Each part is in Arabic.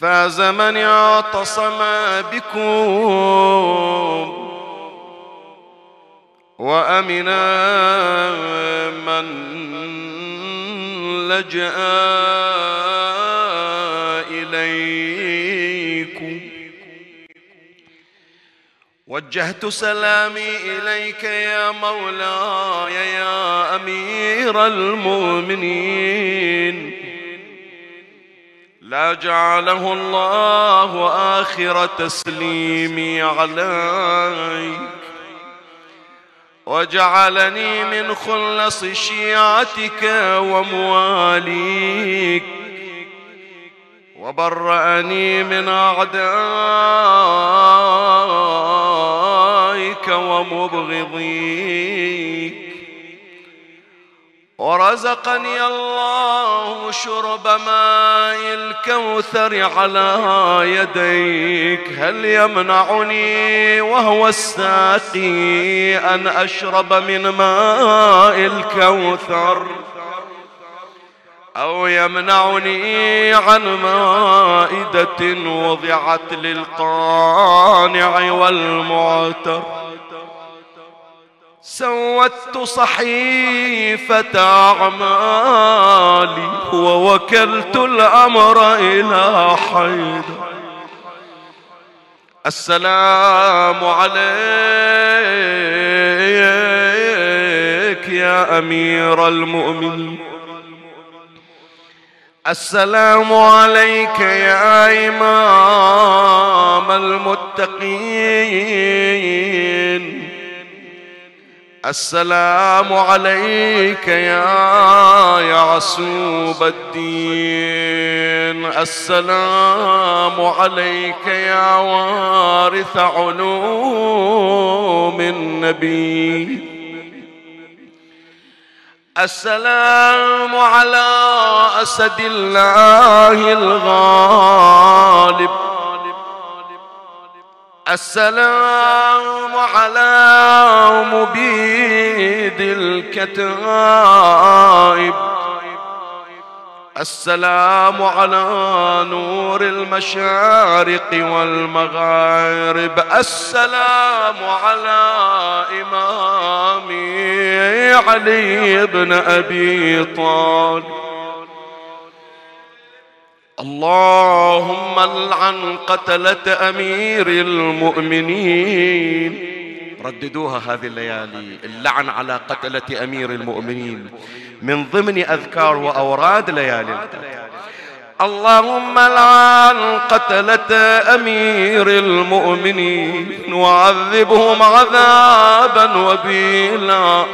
فاز من اعتصم بكم وأمنا من لجأ إليكم. وجهت سلامي إليك يا مولاي يا أمير المؤمنين. لا جعله الله آخر تسليمي عليك. وجعلني من خلص شيعتك ومواليك. وبرأني من أعدائك ومبغضيك. ورزقني الله شرب ماء الكوثر على يديك هل يمنعني وهو الساقي أن أشرب من ماء الكوثر؟ أو يمنعني عن مائدة وضعت للقانع والمعتر؟ سودت صحيفة أعمالي ووكلت الأمر إلى حيدر السلام عليك يا أمير المؤمنين. السلام عليك يا إمام المتقين. السلام عليك يا يعسوب الدين. السلام عليك يا وارث علوم النبي. السلام على أسد الله الغالب. السلام على مبيد الكتائب. السلام على نور المشارق والمغارب. السلام على إمامي علي بن أبي طالب. اللهم العن قتلة أمير المؤمنين. رددوها هذه الليالي اللعن على قتلة أمير المؤمنين من ضمن أذكار وأوراد ليالي القدر اللهم لعن قتلة أمير المؤمنين وعذبهم عذابا وبيلا.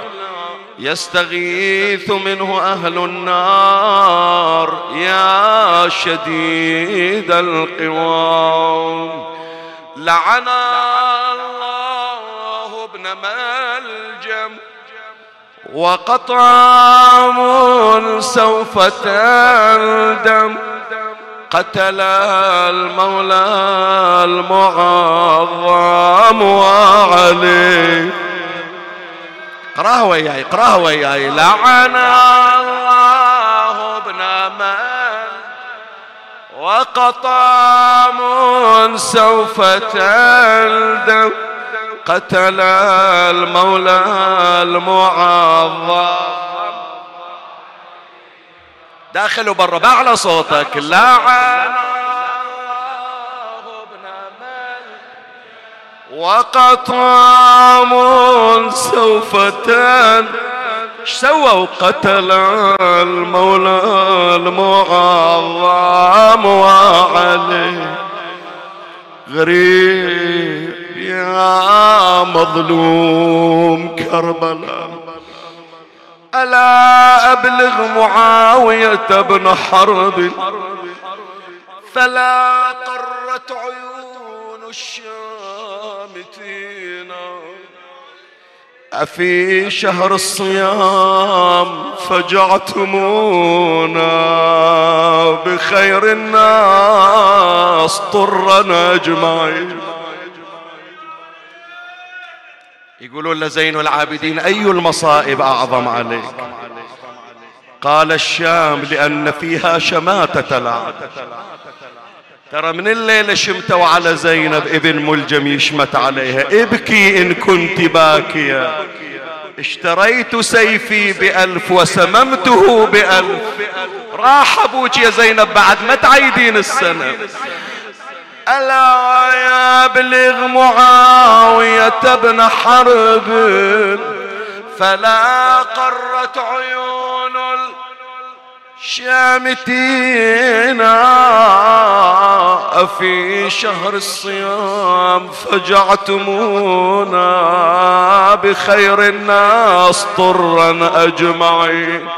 يستغيث منه أهل النار يا شديد القوام. لعن الله ابن ملجم وقطع سوف تندم. قتل المولى المعظم وعليه اقراه وياي اقراه وياي. لعن الله ابن من وقطع سوف الدم قتل المولى المعظم. داخل وبرا باعلى صوتك. لعن وقطام سوف تن سووا قتل المولى المعظم وعليه غريب يا مظلوم كربلاء. ألا أبلغ معاوية بن حرب؟ فلا قرت عيون الشامتين أفي شهر الصيام فجعتمونا بخير الناس طرنا أجمعين. يقولون لزين العابدين أي المصائب أعظم عليك؟ قال الشام لأن فيها شماتة العبد ترى من الليلة شمتوا على زينب ابن ملجم يشمت عليها. ابكي إن كنت باكية اشتريت سيفي بألف وسممته بألف. راح أبوك يا زينب بعد ما تعيدين السنة. ألا يبلغ معاوية بن حرب. فلا قرت عيون الشامتين في شهر الصيام فجعتمونا بخير الناس طرا أجمعين.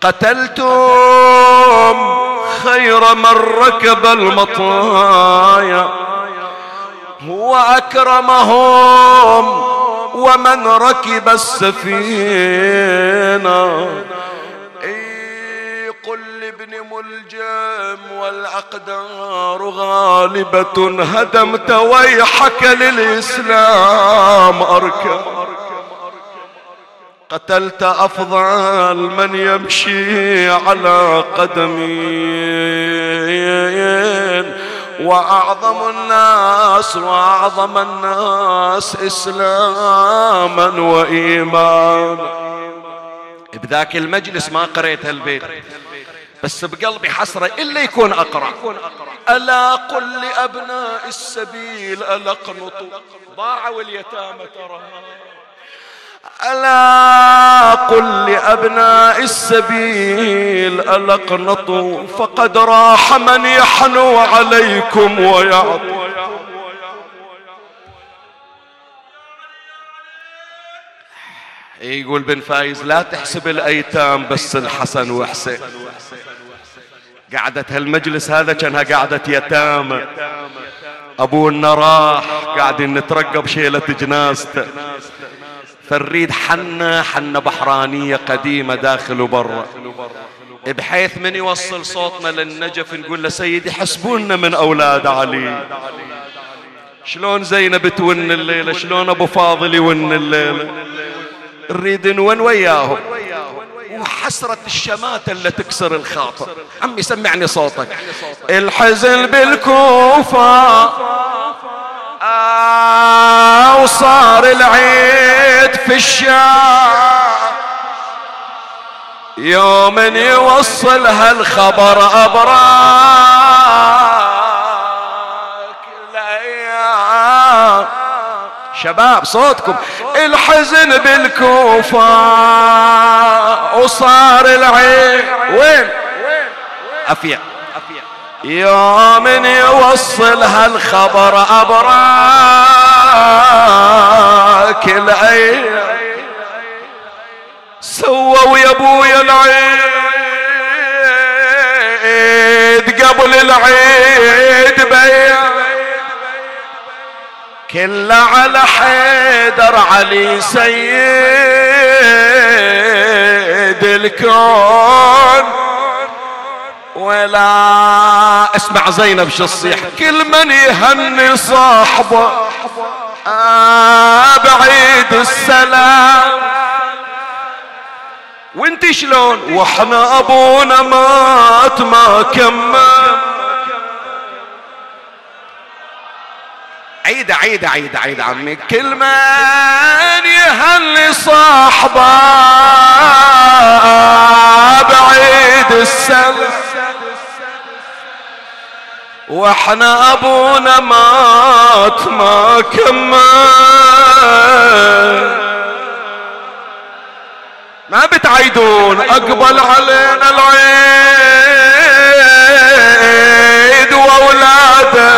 قتلتم خير من ركب المطايا هو أكرمهم ومن ركب السفينة. لابن ملجم والأقدار غالبة هدمت ويحك للإسلام. أركب. قتلت أفضل من يمشي على قدمين وأعظم الناس وأعظم الناس إسلاما وإيمانا. بذاك المجلس ما قريت البيت بس بقلبي حسرة إلا يكون أقرأ. ألا قل لأبناء السبيل ألا قنطوا ضاعوا اليتامى ترى. ألا قل لأبناء السبيل ألا اقنطوا. فقد راح من يحنو عليكم ويعطوا. يقول بن فايز لا تحسب الأيتام بس الحسن وحسين. قعدة هالمجلس هذا كانها قعدة يتامى. أبونا راح قاعدين نترقب شيلة جنازته. فنريد حنة حنة بحرانية قديمة داخل وبرا. بحيث من يوصل صوتنا للنجف نقول له سيدي حسبونا من أولاد علي. شلون زينب تون الليلة شلون أبو فاضل يون الليلة؟ نريد نون وياهم وحسرة الشماتة اللي تكسر الخاطر. عمي سمعني صوتك. الحزن بالكوفة. آه وصار العيد في الشام. يوم يوصل هالخبر أبراك الأيام. شباب صوتكم. الحزن بالكوفة وصار العيد وين؟ أفيا. يوم يوصل هالخبر أبراك العين. سووا يا أبويا العيد قبل العيد بيا. كل على حيدر علي سيد الكون. ولا اسمع زينب شو الصيح كل من يهني صاحبه آه بعيد السلام. وانت شلون؟ وإحنا ابونا مات ما كمل. عيد عيد عيد عيد عمي. كل من يهني صاحبة بعيد السنة وإحنا أبونا مات ما كمل. ما بتعيدون أقبل علينا العيد واولاده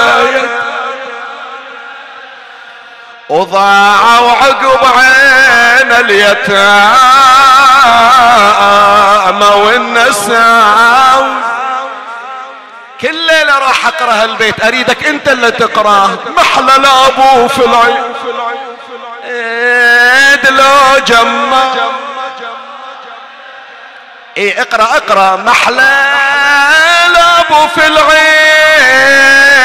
وضاعوا عقب عين اليتامى والنساء. كل ليلة راح أقرأ هالبيت أريدك أنت اللي تقرأه. محلى لابو في العين. لو جمع. اي اقرأ اقرأ. محلى لابو في العيد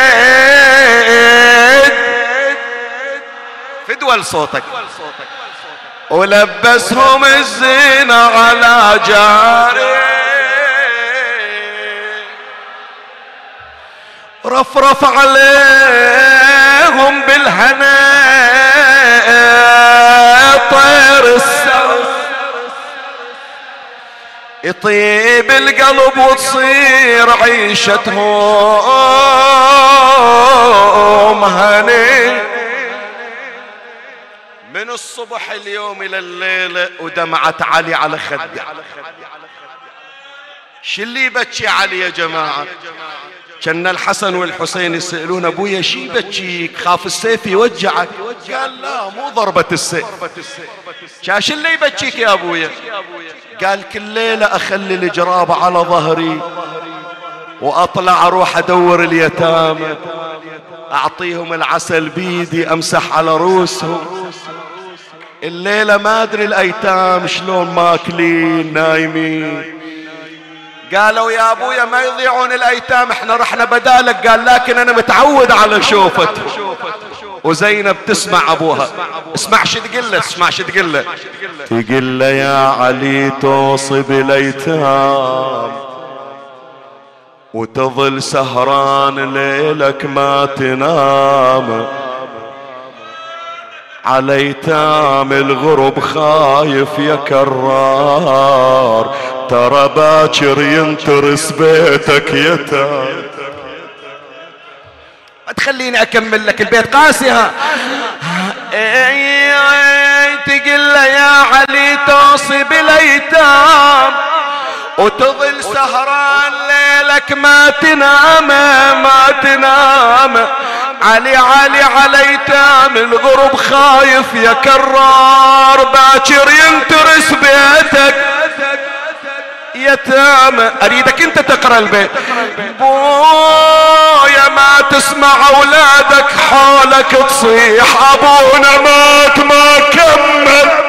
فدول صوتك. ولبسهم الزينة على جاري رفرف عليهم بالهنا طير السما يطيب القلب وتصير عيشتهم هني من الصبح اليوم إلى الليلة ودمعت علي على خدي. شو اللي يبكي علي يا جماعة؟ كان الحسن والحسين يسألون ابويا شي بكيك خاف السيف يوجعك. قال لا مو ضربة السيف. شاش اللي يبكيك يا ابويا قال كل ليلة أخلي الجراب على ظهري وأطلع أروح أدور اليتامى. أعطيهم العسل بيدي أمسح على روسهم الليلة ما أدري الأيتام شلون ماكلين نايمين. قالوا يا أبويا ما يضيعون الأيتام إحنا رحنا بدالك قال لكن أنا متعود على شوفتهم. وزينب تسمع أبوها. اسمع شو تقول له اسمع شو تقول له. تقول له يا علي توصي بالأيتام. وتظل سهران ليلك ما تنام. على ايتام الغرب خايف يا كرار. ترى باكر ينترس بيتك يتام تخليني أكمل لك البيت. قاسي ها. تقول له يا علي توصي بالأيتام. وتظل سهران ليلك ما تنام ما تنام. علي علي على ايتام الغرب خايف يا كرار باكر ينترس بيتك. يتامى أريدك أنت تقرأ البيت. بويا ما تسمع أولادك حولك تصيح. أبونا مات ما كمل.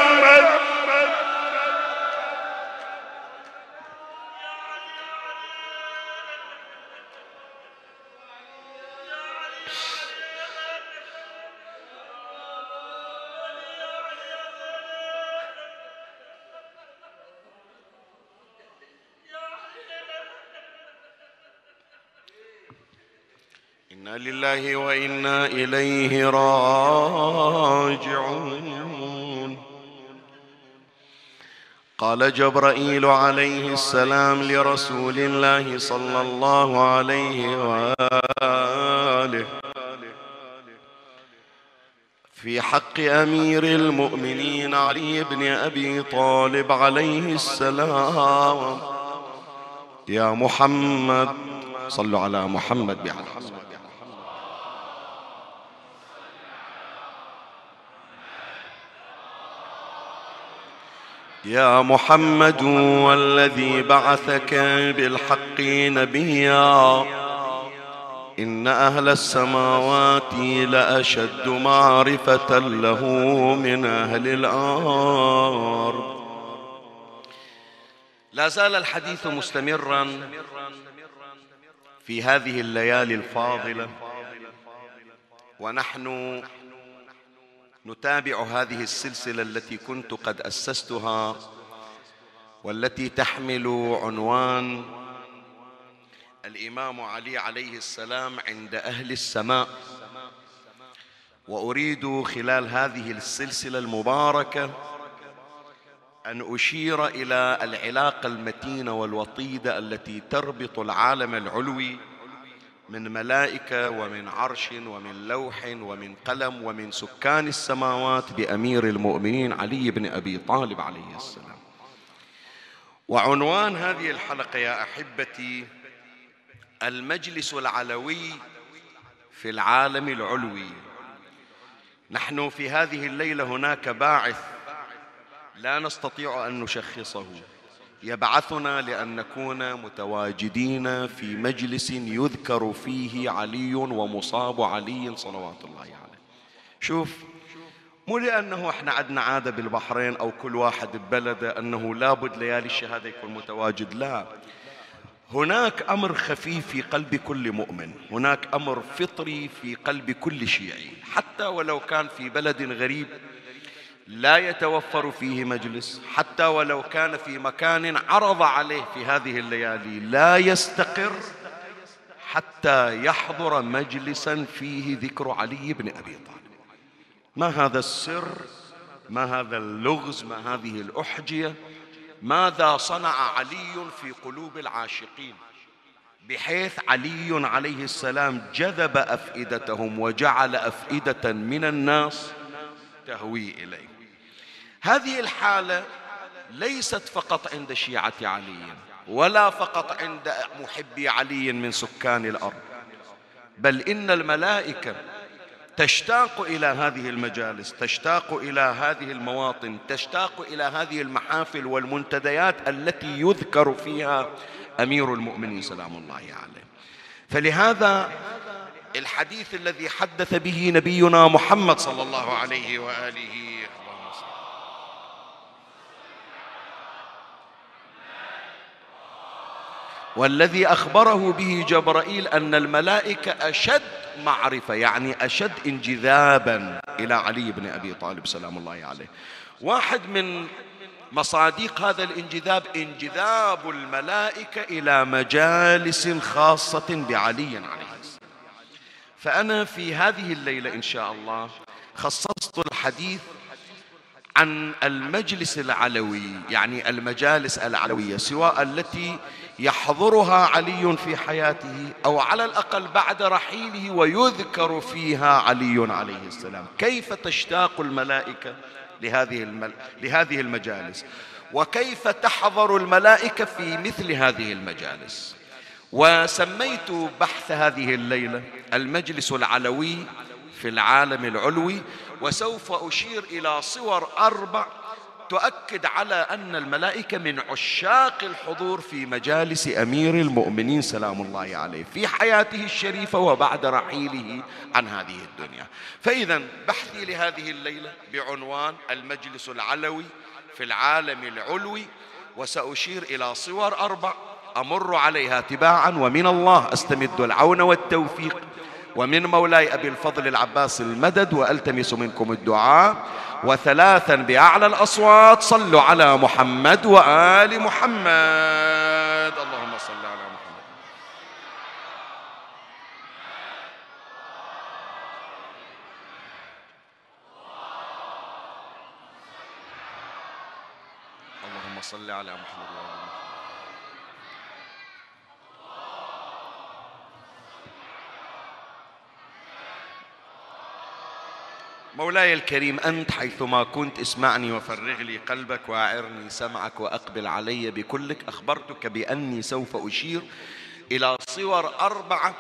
إنا لله وإنا إليه راجعون. قال جبرائيل عليه السلام لرسول الله صلى الله عليه وآله في حق أمير المؤمنين علي بن أبي طالب عليه السلام يا محمد صلوا على محمد بعلى يا محمد والذي بعثك بالحق نبيا. إن أهل السماوات لأشد معرفة له من أهل الأرض. لا زال الحديث مستمرا في هذه الليالي الفاضلة. ونحن نتابع هذه السلسلة التي كنت قد أسستها والتي تحمل عنوان الإمام علي عليه السلام عند أهل السماء. وأريد خلال هذه السلسلة المباركة أن أشير إلى العلاقة المتينة والوطيدة التي تربط العالم العلوي من ملائكة ومن عرش ومن لوح ومن قلم ومن سكان السماوات بأمير المؤمنين علي بن أبي طالب عليه السلام. وعنوان هذه الحلقة يا أحبتي المجلس العلوي في العالم العلوي. نحن في هذه الليلة هناك باعث لا نستطيع أن نشخصه. يبعثنا لأن نكون متواجدين في مجلس يذكر فيه علي ومصاب علي صلوات الله عليه. شوف مو لأنه إحنا عندنا عادة بالبحرين أو كل واحد ببلده أنه لابد ليالي الشهادة يكون متواجد لا. هناك أمر خفيف في قلب كل مؤمن هناك أمر فطري في قلب كل شيعي حتى ولو كان في بلد غريب لا يتوفر فيه مجلس حتى ولو كان في مكان عرض عليه في هذه الليالي. لا يستقر حتى يحضر مجلسا فيه ذكر علي بن أبي طالب. ما هذا السر؟ ما هذا اللغز؟ ما هذه الأحجية؟ ماذا صنع علي في قلوب العاشقين؟ بحيث علي عليه السلام جذب أفئدتهم وجعل أفئدة من الناس تهوي اليه هذه الحالة ليست فقط عند شيعة علي ولا فقط عند محبي علي من سكان الأرض بل إن الملائكة تشتاق إلى هذه المجالس تشتاق إلى هذه المواطن تشتاق إلى هذه المحافل والمنتديات التي يذكر فيها أمير المؤمنين سلام الله عليه. فلهذا الحديث الذي حدث به نبينا محمد صلى الله عليه وآله والذي أخبره به جبرائيل أن الملائكة أشد معرفة يعني أشد انجذابا إلى علي بن أبي طالب سلام الله عليه. واحد من مصاديق هذا الانجذاب انجذاب الملائكة إلى مجالس خاصة بعلي عليه. السلام فأنا في هذه الليلة إن شاء الله خصصت الحديث عن المجلس العلوي يعني المجالس العلوية سواء التي يحضرها علي في حياته أو على الأقل بعد رحيله ويذكر فيها علي عليه السلام. كيف تشتاق الملائكة لهذه المل... لهذه المجالس؟ وكيف تحضر الملائكة في مثل هذه المجالس؟ وسميت بحث هذه الليلة المجلس العلوي في العالم العلوي وسوف أشير إلى صور أربع تؤكد على أن الملائكة من عشاق الحضور في مجالس أمير المؤمنين سلام الله عليه في حياته الشريفة وبعد رحيله عن هذه الدنيا. فإذا بحثي لهذه الليلة بعنوان المجلس العلوي في العالم العلوي وسأشير إلى صور أربع أمر عليها تباعا ومن الله أستمد العون والتوفيق. ومن مولاي أبي الفضل العباس المدد وألتمس منكم الدعاء. وثلاثا بأعلى الأصوات صلوا على محمد وآل محمد. اللهم صل على محمد. اللهم صل على محمد وال محمد مولاي الكريم أنت حيثما كنت اسمعني وفرغ لي قلبك وأعرني سمعك وأقبل علي بكلك أخبرتك بأني سوف أشير إلى صور أربعة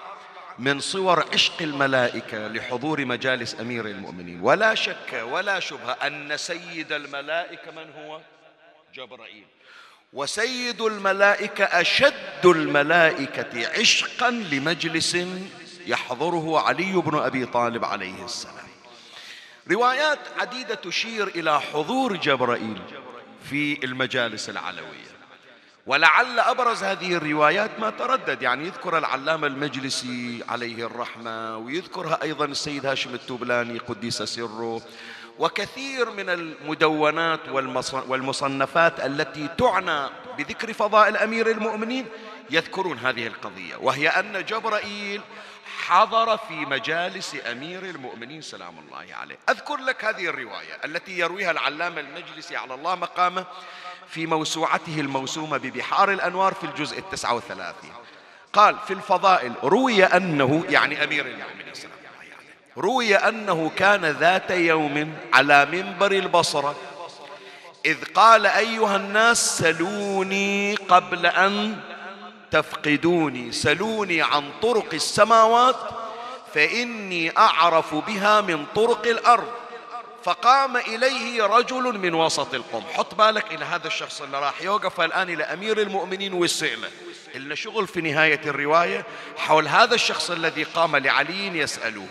من صور عشق الملائكة لحضور مجالس أمير المؤمنين. ولا شك ولا شبهة أن سيد الملائكة من هو؟ جبرائيل. وسيد الملائكة أشد الملائكة عشقا لمجلس يحضره علي بن أبي طالب عليه السلام. روايات عديدة تشير إلى حضور جبرائيل في المجالس العلوية. ولعل أبرز هذه الروايات ما تردد يعني يذكر العلامة المجلسي عليه الرحمة ويذكرها أيضا السيد هاشم التوبلاني قديس سره وكثير من المدونات والمصنفات التي تعنى بذكر فضائل أمير المؤمنين يذكرون هذه القضية. وهي أن جبرائيل حضر في مجالس أمير المؤمنين سلام الله عليه. أذكر لك هذه الرواية التي يرويها العلامة المجلسي على الله مقامه في موسوعته الموسومة ببحار الأنوار في الجزء التسعة والثلاثين قال في الفضائل روي أنه يعني أمير المؤمنين سلام روي أنه كان ذات يوم على منبر البصرة إذ قال أيها الناس سلوني قبل أن تفقدوني سلوني عن طرق السماوات فإني أعرف بها من طرق الأرض. فقام إليه رجل من وسط القوم. حط بالك إلى هذا الشخص اللي راح يوقف الآن إلى أمير المؤمنين والسئلة. إلا شغل في نهاية الرواية حول هذا الشخص الذي قام لعلي يسأله.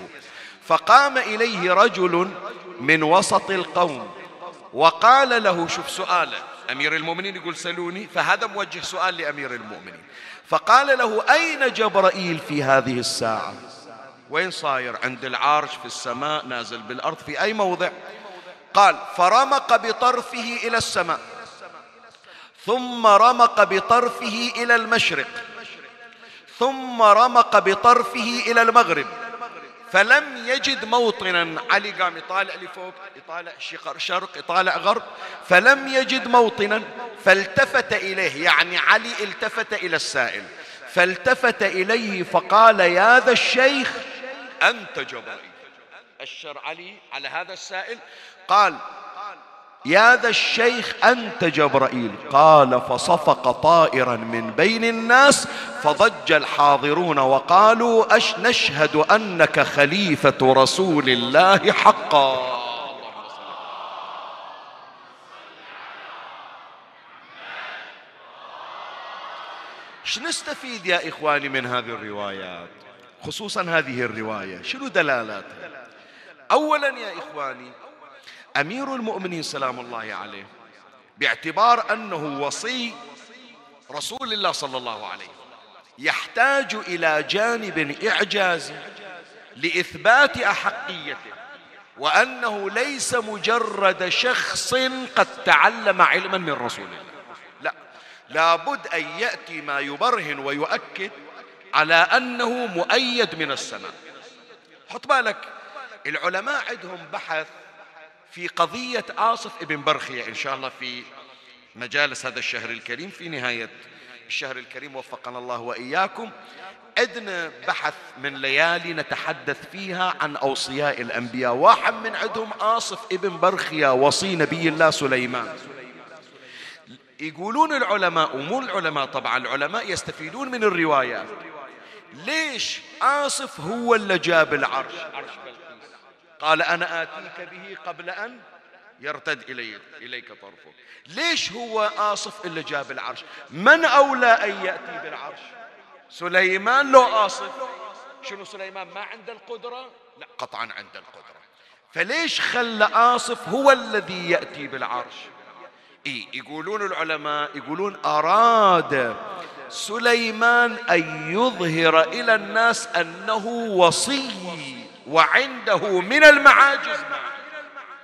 فقام إليه رجل من وسط القوم وقال له شوف سؤاله أمير المؤمنين يقول سلوني فهذا موجه سؤال لأمير المؤمنين. فقال له أين جبرائيل في هذه الساعة؟ وين صاير؟ عند العرش في السماء نازل بالأرض في أي موضع؟ قال فرمق بطرفه إلى السماء. ثم رمق بطرفه إلى المشرق. ثم رمق بطرفه إلى المغرب. فلم يجد موطنا. علي قام يطالع لفوق يطالع شرق يطالع غرب. فلم يجد موطنا فالتفت إليه. يعني علي التفت إلى السائل. فالتفت إليه فقال يا ذا الشيخ أنت جبريل أشر علي على هذا السائل. قال يا ذا الشيخ أنت جبرائيل. قال فصفق طائرا من بين الناس فضج الحاضرون وقالوا أش نشهد أنك خليفة رسول الله حقا؟ إيش نستفيد يا إخواني من هذه الروايات؟ خصوصا هذه الرواية. شنو دلالاتها؟ أولا يا إخواني أمير المؤمنين سلام الله عليه باعتبار أنه وصي رسول الله صلى الله عليه يحتاج إلى جانب اعجازي لإثبات أحقيته وأنه ليس مجرد شخص قد تعلم علما من رسول الله. لا لابد أن يأتي ما يبرهن ويؤكد على أنه مؤيد من السماء. حط بالك العلماء عندهم بحث في قضية آصف ابن برخية إن شاء الله في مجالس هذا الشهر الكريم في نهاية الشهر الكريم وفقنا الله وإياكم. عندنا بحث من ليالي نتحدث فيها عن أوصياء الأنبياء. واحد من عندهم آصف ابن برخية وصي نبي الله سليمان. يقولون العلماء ومو العلماء طبعا العلماء يستفيدون من الروايات. ليش آصف هو اللي جاب العرش؟ عرش قال أنا آتيك به قبل أن يرتد إلي إليك طرفه ليش هو آصف اللي جاب العرش؟ من أولى أن يأتي بالعرش؟ سليمان لو آصف. شنو سليمان؟ ما عنده القدرة؟ لا قطعا عنده القدرة. فليش خلى آصف هو الذي يأتي بالعرش؟ إيه يقولون العلماء يقولون أراد سليمان أن يظهر إلى الناس أنه وصي. وعنده من المعاجز.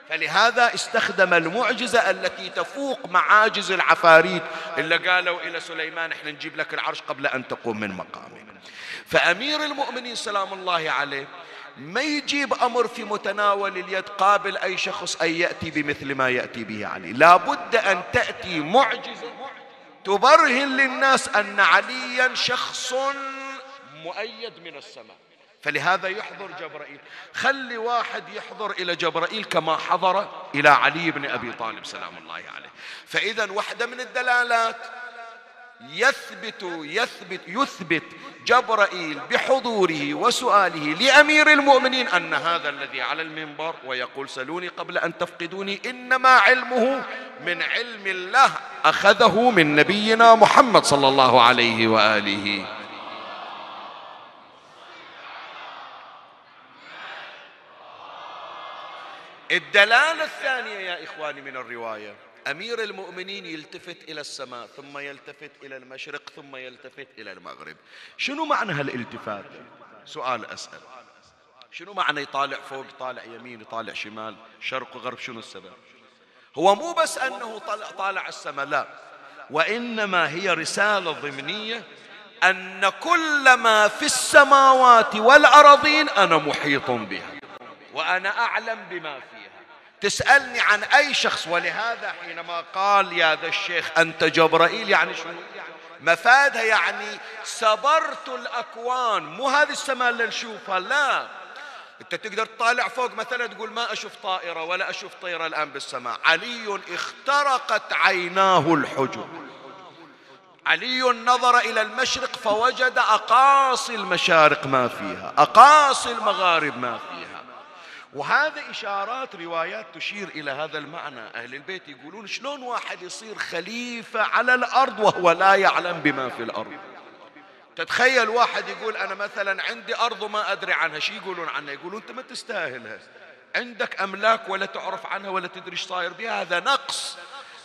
فلهذا استخدم المعجزة التي تفوق معاجز العفاريت اللي قالوا إلى سليمان إحنا نجيب لك العرش قبل أن تقوم من مقامك. فأمير المؤمنين سلام الله عليه ما يجيب أمر في متناول اليد قابل أي شخص أن يأتي بمثل ما يأتي به علي. لا بد أن تأتي معجزة تبرهن للناس أن عليا شخص مؤيد من السماء. فلهذا يحضر جبرائيل. خلي واحد يحضر إلى جبرائيل كما حضر إلى علي بن أبي طالب سلام الله عليه. فإذا واحدة من الدلالات يثبت يثبت يثبت جبرائيل بحضوره وسؤاله لأمير المؤمنين أن هذا الذي على المنبر ويقول سلوني قبل أن تفقدوني إنما علمه من علم الله أخذه من نبينا محمد صلى الله عليه وآله. الدلالة الثانية يا إخواني من الرواية. أمير المؤمنين يلتفت إلى السماء ثم يلتفت إلى المشرق ثم يلتفت إلى المغرب. شنو معنى هالالتفات؟ سؤال أسأل. شنو معنى يطالع فوق يطالع يمين يطالع شمال؟ شرق وغرب شنو السبب؟ هو مو بس أنه طالع, طالع السماء لا. وإنما هي رسالة ضمنية أن كل ما في السماوات والأرضين أنا محيط بها. وأنا أعلم بما فيها. تسألني عن أي شخص ولهذا حينما قال يا ذا الشيخ أنت جبرائيل يعني شنو؟ مفادها يعني سبرت الأكوان. مو هذه السماء اللي نشوفها لا. أنت تقدر تطالع فوق مثلا تقول ما أشوف طائرة ولا أشوف طيرة الآن بالسماء. علي اخترقت عيناه الحجب علي نظر إلى المشرق فوجد أقاصي المشارق ما فيها أقاصي المغارب ما فيها. وهذا إشارات روايات تشير إلى هذا المعنى. أهل البيت يقولون شلون واحد يصير خليفة على الأرض وهو لا يعلم بما في الأرض. تتخيل واحد يقول أنا مثلا عندي أرض وما أدري عنها شي يقولون عنها؟ يقولون أنت ما تستاهلها. عندك أملاك ولا تعرف عنها ولا تدري إيش صاير بها؟ هذا نقص.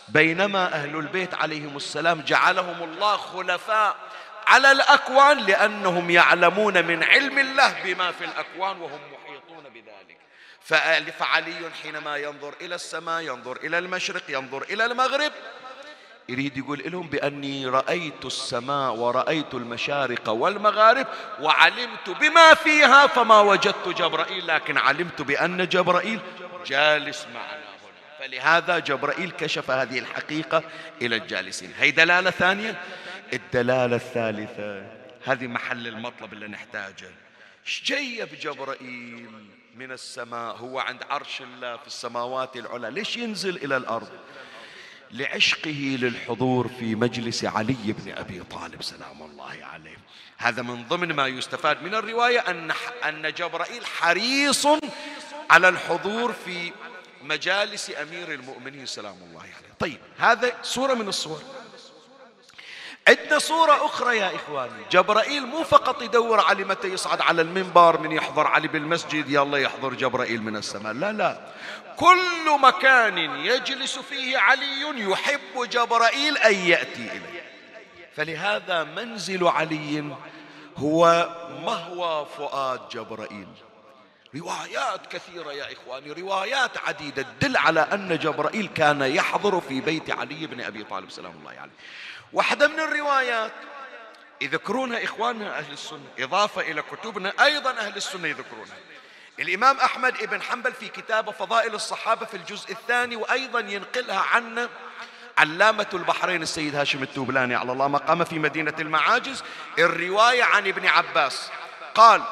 بينما أهل البيت عليهم السلام جعلهم الله خلفاء على الأكوان لأنهم يعلمون من علم الله بما في الأكوان وهم محيطون بذلك. فعلي حينما ينظر إلى السماء ينظر إلى المشرق ينظر إلى المغرب. يريد يقول لهم بأني رأيت السماء ورأيت المشارق والمغارب وعلمت بما فيها فما وجدت جبرائيل لكن علمت بأن جبرائيل جالس معنا هنا. فلهذا جبرائيل كشف هذه الحقيقة إلى الجالسين. هي دلالة ثانية؟ الدلالة الثالثة هذه محل المطلب اللي نحتاجه. جيب جبرائيل؟ من السماء هو عند عرش الله في السماوات العلى. ليش ينزل إلى الأرض؟ لعشقه للحضور في مجلس علي بن أبي طالب سلام الله عليه. هذا من ضمن ما يستفاد من الرواية أن أن جبرائيل حريص على الحضور في مجالس أمير المؤمنين سلام الله عليه. طيب هذا صوره من الصور عندنا صورة أخرى يا إخواني. جبرائيل مو فقط يدور علي متى يصعد على المنبر من يحضر علي بالمسجد يلا يحضر جبرائيل من السماء. لا لا. كل مكان يجلس فيه علي يحب جبرائيل أن يأتي إليه. فلهذا منزل علي هو مهوى فؤاد جبرائيل. روايات كثيرة يا إخواني روايات عديدة تدل على أن جبرائيل كان يحضر في بيت علي بن أبي طالب سلام الله عليه. واحدة من الروايات. يذكرونها إخواننا أهل السنة إضافة إلى كتبنا أيضا أهل السنة يذكرونها. الإمام أحمد بن حنبل في كتابه فضائل الصحابة في الجزء الثاني وأيضا ينقلها عنا علامة البحرين السيد هاشم التوبلاني على الله مقام في مدينة المعاجز الرواية عن ابن عباس. قال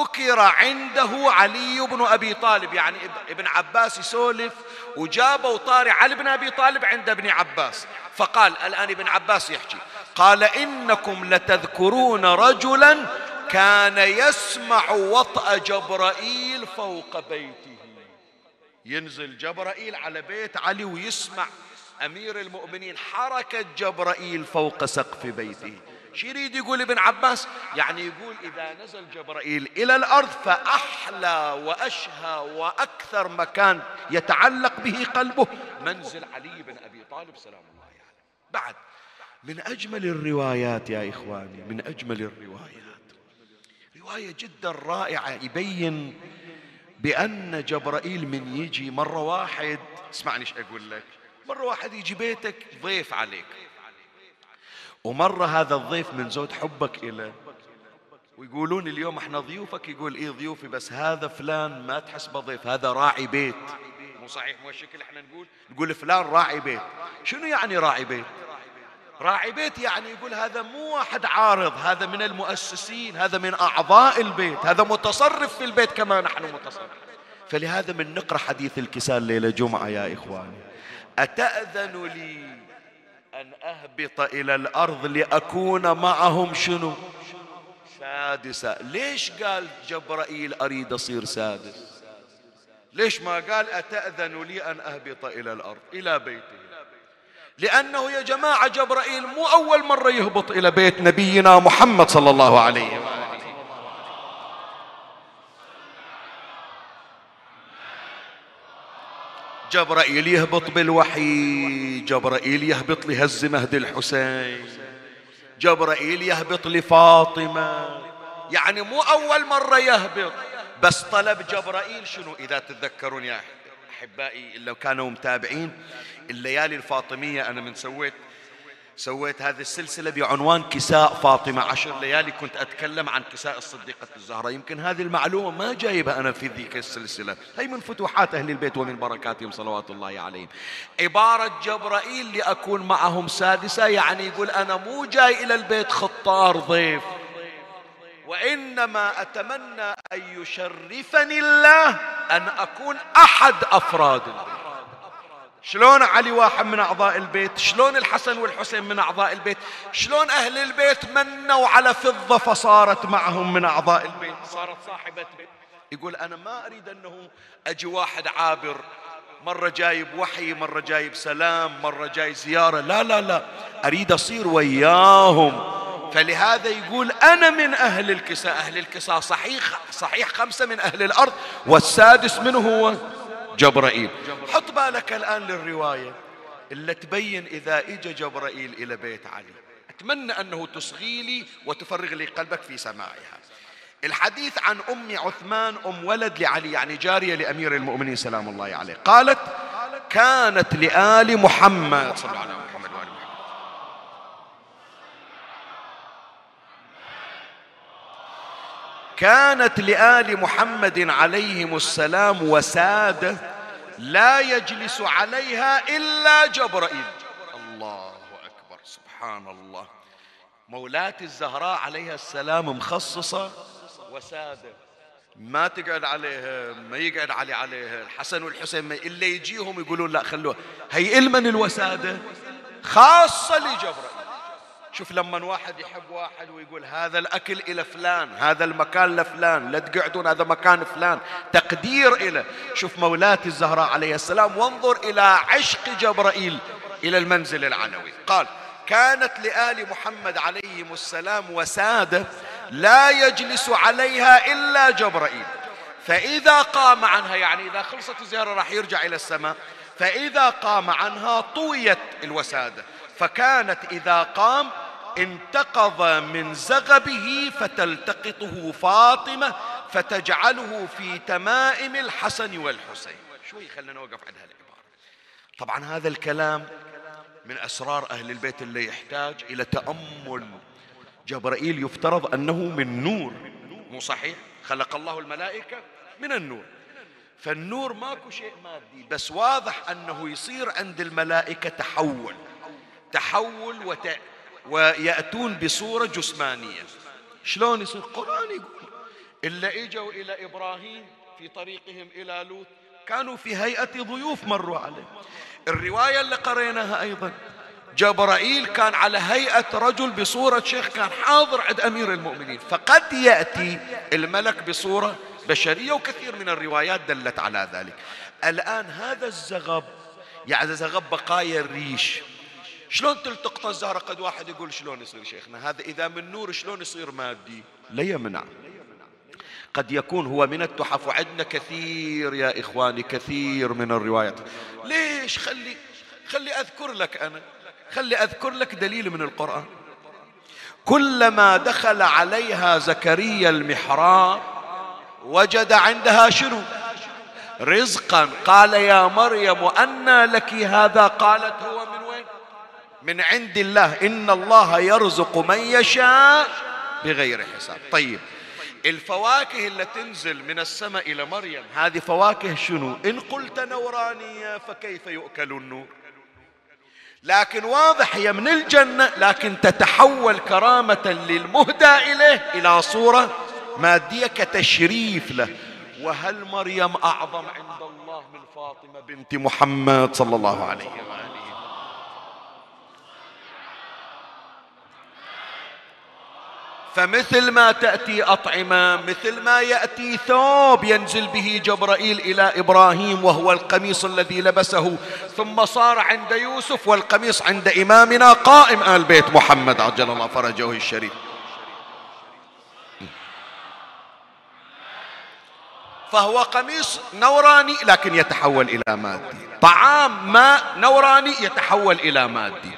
ذكر عنده علي بن أبي طالب يعني ابن عباس يسولف وجابوا طاري علي بن أبي طالب عند ابن عباس. فقال الآن ابن عباس يحكي. قال إنكم لتذكرون رجلا كان يسمع وطأ جبرائيل فوق بيته. ينزل جبرائيل على بيت علي ويسمع. أمير المؤمنين حركة جبرائيل فوق سقف بيته. شو يريد يقول ابن عباس يعني يقول إذا نزل جبرائيل إلى الأرض فأحلى وأشهى وأكثر مكان يتعلق به قلبه. منزل علي بن أبي طالب سلام الله عليه. يعني. بعد من أجمل الروايات يا إخواني من أجمل الروايات. رواية جدا رائعة يبين بأن جبرائيل من يجي مرة واحد اسمعني إيش أقول لك مرة واحد يجي بيتك ضيف عليك. ومرة هذا الضيف من زود حبك إليه ويقولون اليوم إحنا ضيوفك يقول إيه ضيوفي بس هذا فلان ما تحسبه ضيف هذا راعي بيت. مو صحيح مو الشكل إحنا نقول؟ نقول فلان راعي بيت. شنو يعني راعي بيت؟ راعي بيت يعني يقول هذا مو واحد عارض هذا من المؤسسين هذا من أعضاء البيت هذا متصرف في البيت كما نحن متصرف. فلهذا من نقرأ حديث الكسال ليلة جمعة يا إخواني. أتأذن لي أن أهبط إلى الأرض لأكون معهم شنو؟ سادسا ليش قال جبرائيل أريد أصير سادس؟ ليش ما قال أتأذن لي أن أهبط إلى الأرض إلى بيته؟ لأنه يا جماعة جبرائيل مو أول مرة يهبط إلى بيت نبينا محمد صلى الله عليه وسلم. جبرائيل يهبط بالوحي جبرائيل يهبط لهز مهدي الحسين جبرائيل يهبط لفاطمة. يعني مو أول مرة يهبط بس طلب جبرائيل شنو؟ إذا تتذكرون يا أحبائي لو كانوا متابعين الليالي الفاطمية أنا من سويت سويت هذه السلسلة بعنوان كساء فاطمة عشر ليالي. كنت أتكلم عن كساء الصديقة الزهراء. يمكن هذه المعلومة ما جايبها أنا في ذيك السلسلة. هي من فتوحات أهل البيت ومن بركاتهم صلوات الله عليهم. عبارة جبرائيل لأكون معهم سادسة يعني يقول أنا مو جاي إلى البيت خطار ضيف. وإنما أتمنى أن يشرفني الله أن أكون أحد أفراد البيت. شلون علي واحد من أعضاء البيت؟ شلون الحسن والحسين من أعضاء البيت؟ شلون أهل البيت منوا على فضة فصارت معهم من أعضاء البيت؟ صارت صاحبة بيت. يقول أنا ما أريد أنه أجي واحد عابر. مرة جايب وحي مرة جايب سلام مرة جاي زيارة. لا لا لا. أريد أصير وياهم. فلهذا يقول أنا من أهل الكساء. أهل الكساء صحيح صحيح خمسة من أهل الأرض والسادس منه هو جبرائيل. حط بالك الآن للرواية اللي تبين إذا إجا جبرائيل إلى بيت علي. أتمنى أنه تصغي لي وتفرغ لي قلبك في سماعها. الحديث عن أم عثمان أم ولد لعلي يعني جارية لأمير المؤمنين سلام الله عليه قالت كانت لآل محمد صلى الله عليه وسلم. كانت لآل محمد عليهم السلام وسادة لا يجلس عليها إلا جبرائيل. الله أكبر. سبحان الله. مولاة الزهراء عليها السلام مخصصة وسادة. ما تقعد عليها ما يقعد علي عليها. الحسن والحسين اللي يجيهم يقولون لا خلوها. هي إلمن الوسادة خاصة لجبرائيل. شوف لما واحد يحب واحد ويقول هذا الأكل إلى فلان هذا المكان لفلان لا تقعدون هذا مكان فلان. تقدير إلى شوف مولاتي الزهراء عليه السلام وانظر إلى عشق جبرائيل إلى المنزل العنوي. قال كانت لآل محمد عليهم السلام وسادة لا يجلس عليها إلا جبرائيل. فإذا قام عنها يعني إذا خلصت الزيارة راح يرجع إلى السماء. فإذا قام عنها طويت الوسادة. فكانت إذا قام انتقض من زغبه فتلتقطه فاطمة فتجعله في تمائم الحسن والحسين. شوي خلينا نوقف عند هالعبارة. طبعا هذا الكلام من أسرار أهل البيت اللي يحتاج إلى تأمل. جبرائيل يفترض أنه من نور. مو صحيح؟ خلق الله الملائكة من النور. فالنور ماكو شيء مادي بس واضح أنه يصير عند الملائكة تحول. تحول وت... ويأتون بصورة جسمانية. شلون يصير؟ القرآن يقول إلا إجوا إلى إبراهيم في طريقهم إلى لوط. كانوا في هيئة ضيوف مروا عليه. الرواية اللي قريناها أيضا جبرائيل كان على هيئة رجل بصورة شيخ كان حاضر عند أمير المؤمنين. فقد يأتي الملك بصورة بشرية وكثير من الروايات دلت على ذلك. الآن هذا الزغب يعني زغب بقايا الريش شلون تلتقط الزهرة؟ قد واحد يقول شلون يصير شيخنا؟ هذا إذا من نور شلون يصير مادي؟ لا يمنع. قد يكون هو من التحف وعندنا كثير يا إخواني كثير من الروايات. ليش؟ خلي خلي أذكر لك أنا. خلي أذكر لك دليل من القرآن. كلما دخل عليها زكريا المحراب وجد عندها شنو؟ رزقا. قال يا مريم أنى لك هذا؟ قالت هو من من عند الله. إن الله يرزق من يشاء بغير حساب. طيب الفواكه اللي تنزل من السماء إلى مريم هذه فواكه شنو؟ إن قلت نورانية فكيف يؤكل النور؟ لكن واضح هي من الجنة لكن تتحول كرامة للمهدى إليه إلى صورة مادية كتشريف له. وهل مريم أعظم عند الله من فاطمة بنت محمد صلى الله عليه وآله فمثل ما تأتي أطعمة مثل ما يأتي ثوب ينزل به جبرائيل إلى إبراهيم وهو القميص الذي لبسه. ثم صار عند يوسف والقميص عند إمامنا قائم آل بيت محمد. عجل الله فرجه الشريف. فهو قميص نوراني لكن يتحول إلى مادي. طعام ماء نوراني يتحول إلى مادي.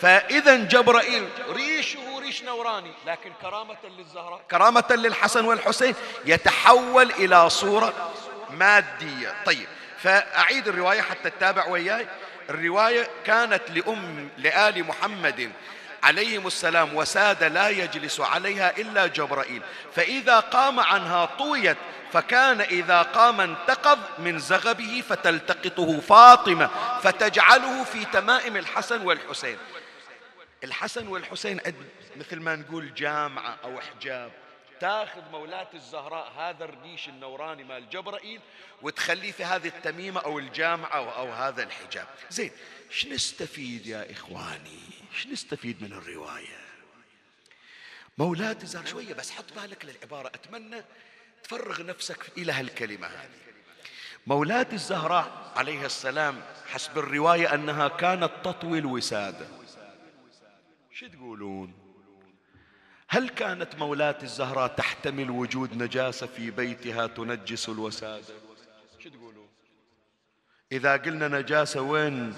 فإذا جبرائيل ريشه جيش نوراني لكن كرامة للزهراء. كرامة للحسن والحسين يتحول إلى صورة مادية. طيب فأعيد الرواية حتى تتابع وياي. الرواية كانت لأم لآل محمد عليهم السلام وسادة لا يجلس عليها إلا جبرائيل. فإذا قام عنها طويت فكان إذا قام انتقض من زغبه فتلتقطه فاطمة فتجعله في تمائم الحسن والحسين. الحسن والحسين مثل ما نقول جامعة أو حجاب. تاخذ مولاة الزهراء هذا الريش النوراني مال جبرائيل وتخليه في هذه التميمة أو الجامعة أو, أو هذا الحجاب. زين إيش نستفيد يا إخواني؟ إيش نستفيد من الرواية؟ مولاة الزهراء شوية بس حط بالك للعبارة. أتمنى تفرغ نفسك إلى هالكلمة هذه. مولاة الزهراء عليه السلام حسب الرواية أنها كانت تطوي الوسادة. شو تقولون؟ هل كانت مولاة الزهراء تحتمل وجود نجاسة في بيتها تنجس الوسادة شو تقولون إذا قلنا نجاسة وين؟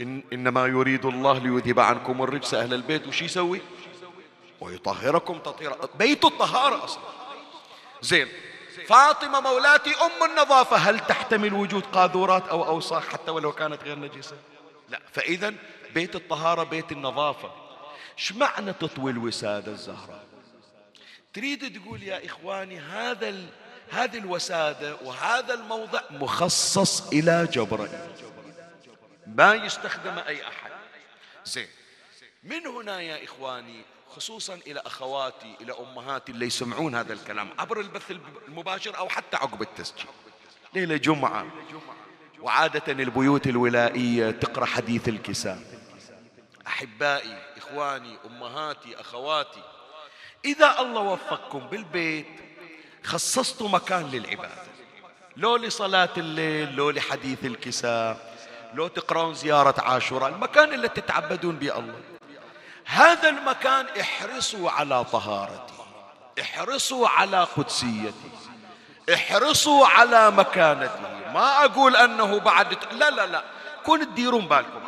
إن إنما يريد الله ليذهب عنكم الرجس أهل البيت وش يسوي؟ ويطهركم تطهيرا. بيت الطهارة أصلا. زين. فاطمة مولاتي أم النظافة هل تحتمل وجود قاذورات أو أوساخ حتى ولو كانت غير نجسة لا. فإذا بيت الطهارة بيت النظافة. إيش معنى تطوي الوسادة الزهراء. تريد تقول يا إخواني هذا ال... هذه الوسادة وهذا الموضع مخصص إلى جبرائيل ما يستخدم أي أحد. زين. من هنا يا إخواني خصوصا إلى أخواتي إلى أمهاتي اللي يسمعون هذا الكلام عبر البث المباشر أو حتى عقب التسجيل. ليلة جمعة. وعادة البيوت الولائية تقرأ حديث الكساء. أحبائي إخواني أمهاتي أخواتي إذا الله وفقكم بالبيت خصصتوا مكان للعبادة. لو لصلاة الليل لو لحديث الكساء لو تقرأون زيارة عاشوراء المكان اللي تتعبدون به الله. هذا المكان احرصوا على طهارته احرصوا على قدسيته احرصوا على مكانته. ما أقول أنه بعد لا لا لا. كون تديرون بالكم.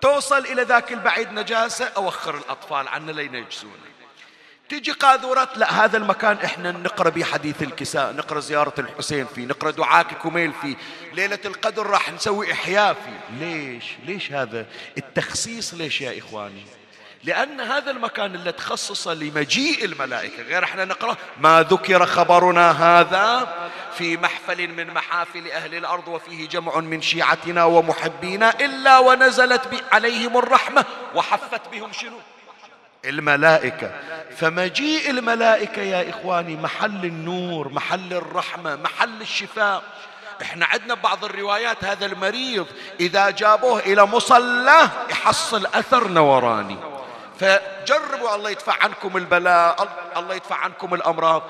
توصل إلى ذاك البعيد نجاسة أوخر الأطفال عنه لين يجسون تجي قاذورات لا هذا المكان إحنا نقرأ به حديث الكساء نقرأ زيارة الحسين فيه نقرأ دعاء كميل فيه ليلة القدر راح نسوي إحياء فيه. ليش؟ ليش هذا؟ التخصيص ليش يا إخواني؟ لأن هذا المكان اللي تخصص لمجيء الملائكة. غير إحنا نقرأ ما ذكر خبرنا هذا في محفل من محافل أهل الأرض وفيه جمع من شيعتنا ومحبينا إلا ونزلت عليهم الرحمة وحفت بهم شنو؟ الملائكة. فمجيء الملائكة يا إخواني محل النور محل الرحمة محل الشفاء. إحنا عندنا بعض الروايات هذا المريض إذا جابوه إلى مصلى يحصل أثر نوراني. فجربوا الله يدفع عنكم البلاء الله يدفع عنكم الأمراض.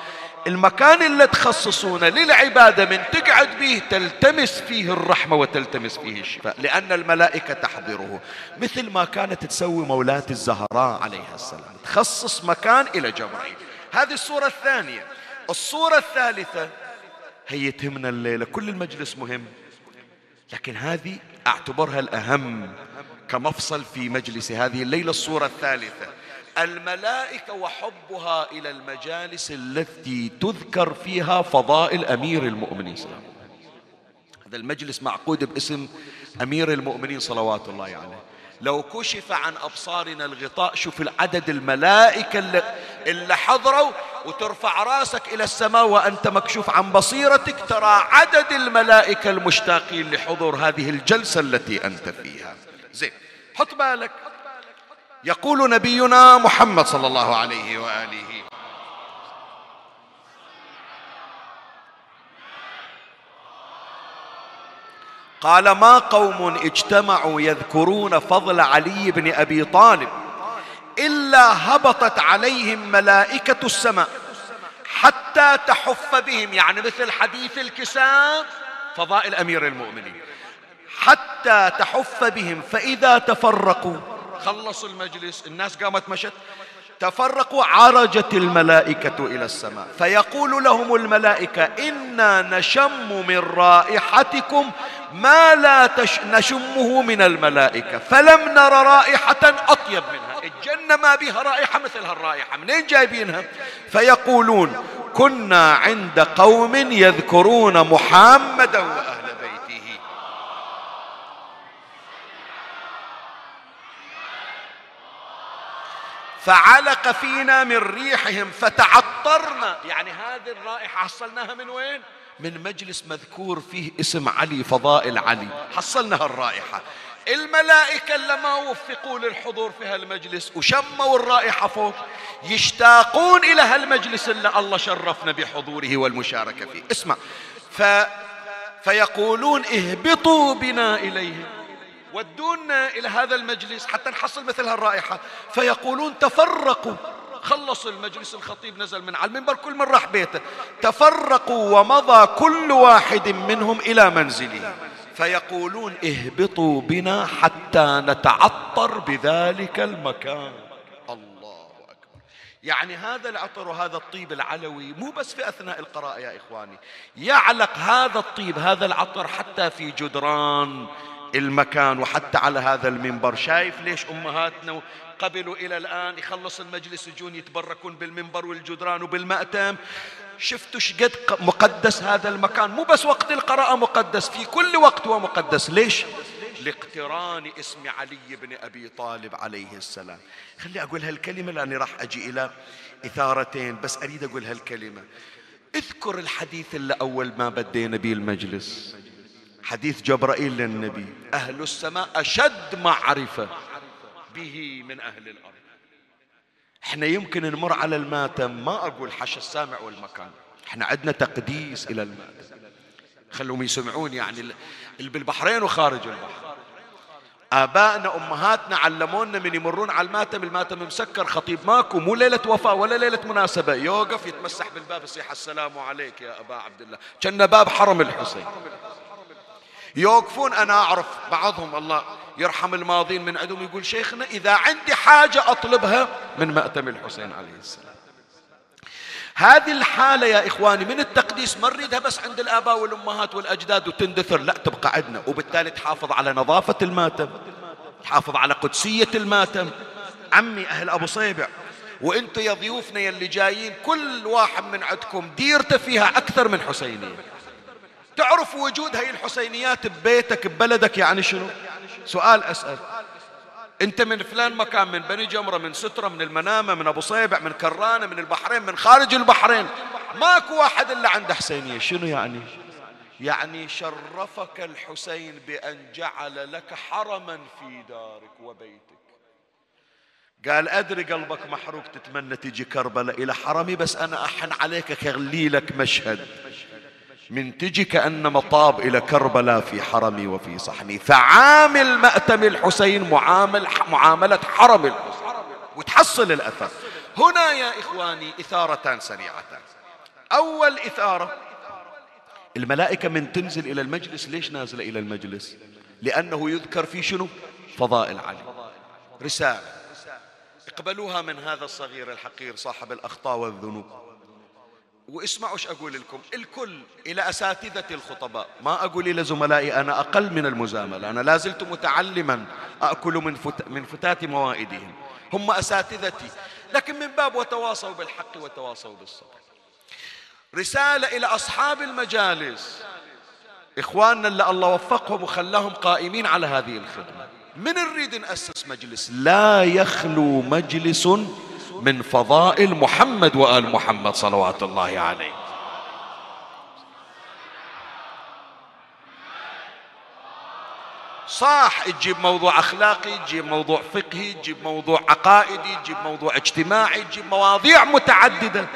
المكان اللي تخصصونه للعبادة من تقعد به تلتمس فيه الرحمة وتلتمس فيه الشفاء لأن الملائكة تحضره. مثل ما كانت تسوي مولاة الزهراء عليها السلام. تخصص مكان إلى جبرائيل هذه الصورة الثانية. الصورة الثالثة. هي تهمنا الليلة. كل المجلس مهم. لكن هذه أعتبرها الأهم. كمفصل في مجلس هذه الليلة الصورة الثالثة. الملائكة وحبها إلى المجالس التي تذكر فيها فضائل أمير المؤمنين صلى هذا المجلس معقود باسم أمير المؤمنين صلوات الله عليه. لو كشف عن أبصارنا الغطاء شوف العدد الملائكة اللي, اللي حضروا وترفع راسك إلى السماء وأنت مكشوف عن بصيرتك ترى عدد الملائكة المشتاقين لحضور هذه الجلسة التي أنت فيها. زين. حط بالك. يقول نبينا محمد صلى الله عليه وآله. قال ما قوم اجتمعوا يذكرون فضل علي بن أبي طالب إلا هبطت عليهم ملائكة السماء حتى تحف بهم. يعني مثل حديث الكساء فضائل أمير المؤمنين. حتى تحف بهم فإذا تفرقوا. خلصوا المجلس الناس قامت مشت. تفرقوا عرجت الملائكة إلى السماء. فيقول لهم الملائكة إنا نشم من رائحتكم ما لا تش نشمه من الملائكة. فلم نر رائحة أطيب منها. الجنة ما بها رائحة مثل هالرائحة منين جايبينها؟ فيقولون كنا عند قوم يذكرون محمدا وأهل بيته فعلق فينا من ريحهم فتعطرنا. يعني هذه الرائحة حصلناها من وين؟ من مجلس مذكور فيه اسم علي فضائل علي. حصلنا هالرائحة الملائكة لما وفقوا للحضور في هالمجلس وشموا الرائحة فوق يشتاقون إلى هالمجلس اللي الله شرفنا بحضوره والمشاركة فيه. اسمع. ف فيقولون اهبطوا بنا إليهم. ودونا إلى هذا المجلس حتى نحصل مثل هالرائحة. فيقولون تفرقوا. خلص المجلس الخطيب نزل من على المنبر كل من راح بيته. تفرقوا ومضى كل واحد منهم إلى منزله. فيقولون اهبطوا بنا حتى نتعطر بذلك المكان. الله أكبر. يعني هذا العطر وهذا الطيب العلوي مو بس في أثناء القراءة يا إخواني. يعلق هذا الطيب هذا العطر حتى في جدران المكان وحتى على هذا المنبر. شايف ليش أمهاتنا قبلوا إلى الآن يخلص المجلس يجون يتبركون بالمنبر والجدران وبالمأتم؟ شفتوا شقد مقدس هذا المكان؟ مو بس وقت القراءة مقدس في كل وقت هو مقدس. ليش؟ لاقتران اسم علي بن أبي طالب عليه السلام. خلي أقول هالكلمة لأني راح أجي إلى إثارتين بس أريد أقول هالكلمة. اذكر الحديث اللي أول ما بدينا به المجلس. حديث جبرائيل للنبي. أهل السماء أشد معرفة به من أهل الأرض. إحنا يمكن نمر على الماتم ما أقول حش السامع والمكان. إحنا عندنا تقديس إلى الماتم. خلوهم يسمعون يعني اللي بالبحرين وخارج البحر. آبائنا أمهاتنا علمونا من يمرون على الماتم. الماتم مسكر خطيب ماكو مو ليلة وفاة ولا ليلة مناسبة. يوقف يتمسح بالباب يصيح السلام عليك يا أبا عبد الله. كان باب حرم الحسين. يوقفون. أنا أعرف بعضهم الله يرحم الماضين من عندهم يقول شيخنا إذا عندي حاجة أطلبها من مأتم الحسين عليه السلام. هذه الحالة يا إخواني من التقديس ما نريدها بس عند الآباء والأمهات والأجداد وتندثر لا تبقى عندنا. وبالتالي تحافظ على نظافة الماتم تحافظ على قدسية الماتم. عمي أهل أبو صيبع وأنتم يا ضيوفنا يلي جايين كل واحد من عندكم ديرته فيها أكثر من حسينية. تعرف وجود هاي الحسينيات ببيتك ببلدك يعني شنو؟ سؤال أسأل. أنت من فلان مكان من بني جمرة من سترة من المنامة من أبو صيبع من كرانة من البحرين من خارج البحرين. ماكو واحد إلا عنده حسينية. شنو يعني؟ يعني شرفك الحسين بأن جعل لك حرما في دارك وبيتك. قال أدري قلبك محروق تتمنى تجي كربلاء إلى حرمي بس أنا أحن عليك أخلي لك مشهد. من تجي كأنما طاب إلى كربلاء في حرمي وفي صحني. فعامل مأتم الحسين معامل معاملة حرم الحسين. وتحصل الأثر. هنا يا إخواني إثارتان سريعتان. أول إثارة الملائكة من تنزل إلى المجلس ليش نازلة إلى المجلس؟ لأنه يذكر في شنو؟ فضائل علي. رسالة. اقبلوها من هذا الصغير الحقير صاحب الأخطاء والذنوب. واسمعوا إيش أقول لكم. الكل إلى أساتذة الخطباء. ما أقول إلى زملائي أنا أقل من المزاملة. أنا لا زلت متعلما اكل من فت من فتات موائدهم. هم أساتذتي. لكن من باب وتواصوا بالحق وتواصوا بالصبر. رسالة إلى أصحاب المجالس. إخواننا اللي الله وفقهم وخلاهم قائمين على هذه الخدمة. من نريد ناسس مجلس؟ لا يخلو مجلس من فضائل محمد وآل محمد صلوات الله عليه. صح تجيب موضوع أخلاقي تجيب موضوع فقهي تجيب موضوع عقائدي تجيب موضوع اجتماعي تجيب مواضيع متعددة.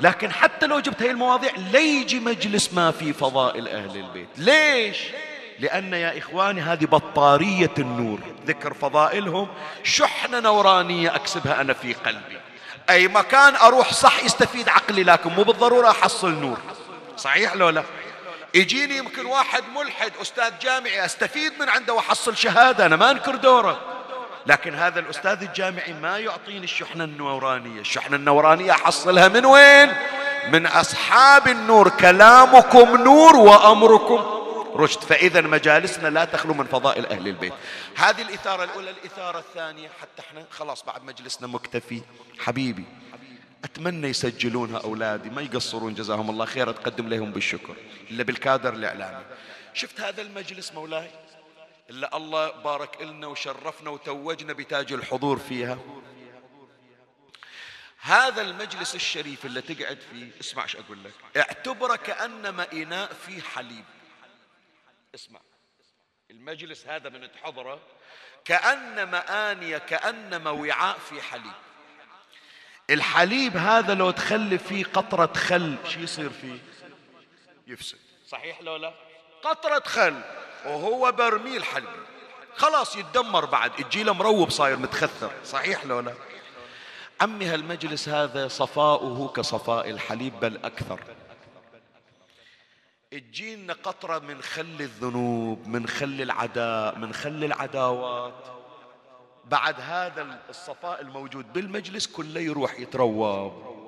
لكن حتى لو جبت هاي المواضيع ليجي مجلس ما في فضائل أهل البيت. ليش؟ لأن يا إخواني هذه بطارية النور. ذكر فضائلهم. شحنة نورانية أكسبها أنا في قلبي. أي مكان أروح صح يستفيد عقلي لكن مو بالضرورة أحصل نور. صحيح لو لا؟ يجيني يمكن واحد ملحد أستاذ جامعي أستفيد من عنده وأحصل شهادة أنا ما أنكر دوره. لكن هذا الأستاذ الجامعي ما يعطيني الشحنة النورانية. الشحنة النورانية أحصلها من وين؟ من أصحاب النور. كلامكم نور وأمركم رشد. فإذا مجالسنا لا تخلو من فضائل أهل البيت. هذه الإثارة الأولى الإثارة الثانية حتى إحنا خلاص بعد مجلسنا مكتفي. حبيبي أتمنى يسجلونها أولادي ما يقصرون جزاهم الله خير أتقدم لهم بالشكر. إلا بالكادر الإعلامي. شفت هذا المجلس مولاي؟ إلا الله بارك لنا وشرفنا وتوجنا بتاج الحضور فيها. هذا المجلس الشريف اللي تقعد فيه اسمع إيش أقول لك. اعتبره كأنما إناء فيه حليب. اسمع. المجلس هذا من تحضره كانما انيه كانما وعاء في حليب. الحليب هذا لو تخلي فيه قطرة خل شو يصير فيه؟ يفسد. صحيح لو لا؟ قطرة خل وهو برميل حليب. خلاص يتدمر بعد الجيل مروب صاير متخثر. صحيح لو لا؟ عمي هالمجلس هذا صفاؤه كصفاء الحليب بل أكثر. تجينا قطرة من خل الذنوب من خل العداء من خل العداوات. بعد هذا الصفاء الموجود بالمجلس كله يروح يتروب.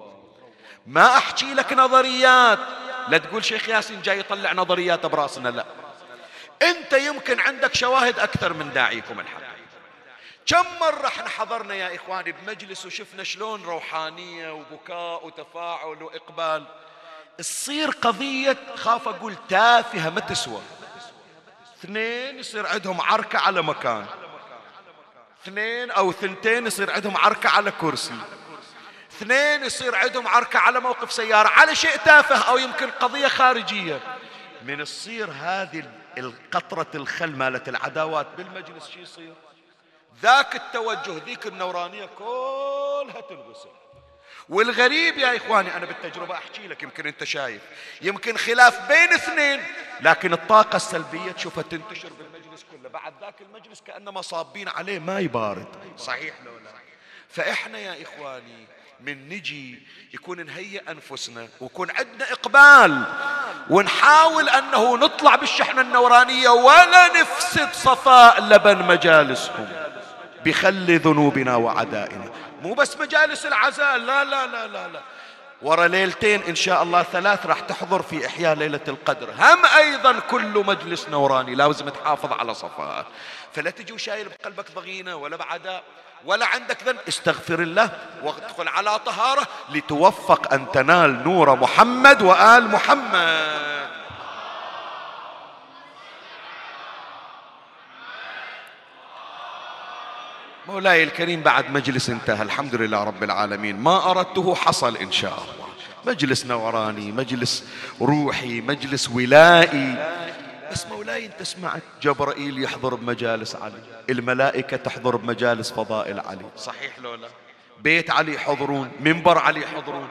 ما أحكي لك نظريات. لا تقول شيخ ياسين جاي يطلع نظريات براسنا لا. أنت يمكن عندك شواهد أكثر من داعيكم الحق. كم مرة إحنا حضرنا يا إخواني بمجلس وشفنا شلون روحانية وبكاء وتفاعل وإقبال. تصير قضية خاف أقول تافهة ما تسوى. اثنين يصير عندهم عركة على مكان. اثنين أو ثنتين يصير عندهم عركة على كرسي. اثنين يصير عندهم عركة على موقف سيارة على شيء تافه أو يمكن قضية خارجية. من تصير هذه القطرة الخل مالت العداوات بالمجلس شو يصير؟ ذاك التوجه ذيك النورانية كلها تنغسل. والغريب يا إخواني أنا بالتجربة أحكي لك يمكن أنت شايف. يمكن خلاف بين اثنين لكن الطاقة السلبية تشوفها تنتشر بالمجلس كله. بعد ذاك المجلس كأنما صابين عليه ما يبارد. صحيح لو لا. فإحنا يا إخواني من نجي يكون نهيئ أنفسنا ويكون عندنا إقبال ونحاول أنه نطلع بالشحنة النورانية ولا نفسد صفاء لبن مجالسهم. بخل ذنوبنا وعدائنا. مو بس مجالس العزاء لا لا لا لا لا. ورا ليلتين إن شاء الله ثلاث راح تحضر في إحياء ليلة القدر. هم أيضا كل مجلس نوراني لازم تحافظ على صفاء فلا تجي وشايل بقلبك ضغينة ولا بعداء ولا عندك ذنب. استغفر الله وادخل على طهارة لتوفق أن تنال نور محمد وآل محمد. مولاي الكريم بعد مجلس انتهى. الحمد لله رب العالمين. ما أردته حصل إن شاء الله. مجلس نوراني مجلس روحي مجلس ولائي. بس مولاي انت سمعت جبرائيل يحضر بمجالس علي. الملائكة تحضر بمجالس فضائل علي. صحيح لو لا بيت علي يحضرون منبر علي يحضرون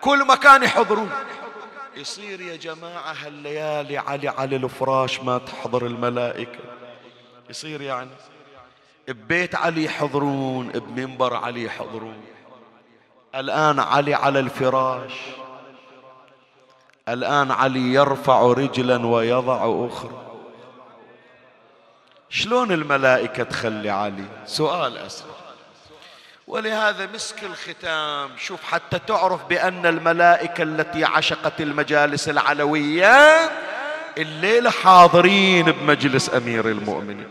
كل مكان يحضرون. يصير يا جماعة هالليالي علي على الفراش ما تحضر الملائكة. يصير يعني. ببيت علي يحضرون بمنبر علي يحضرون الآن علي على الفراش. الآن علي يرفع رجلا ويضع أخرى. شلون الملائكة تخلي علي؟ سؤال أسأل ولهذا مسك الختام شوف حتى تعرف بأن الملائكة التي عشقت المجالس العلوية الليلة حاضرين بمجلس أمير المؤمنين.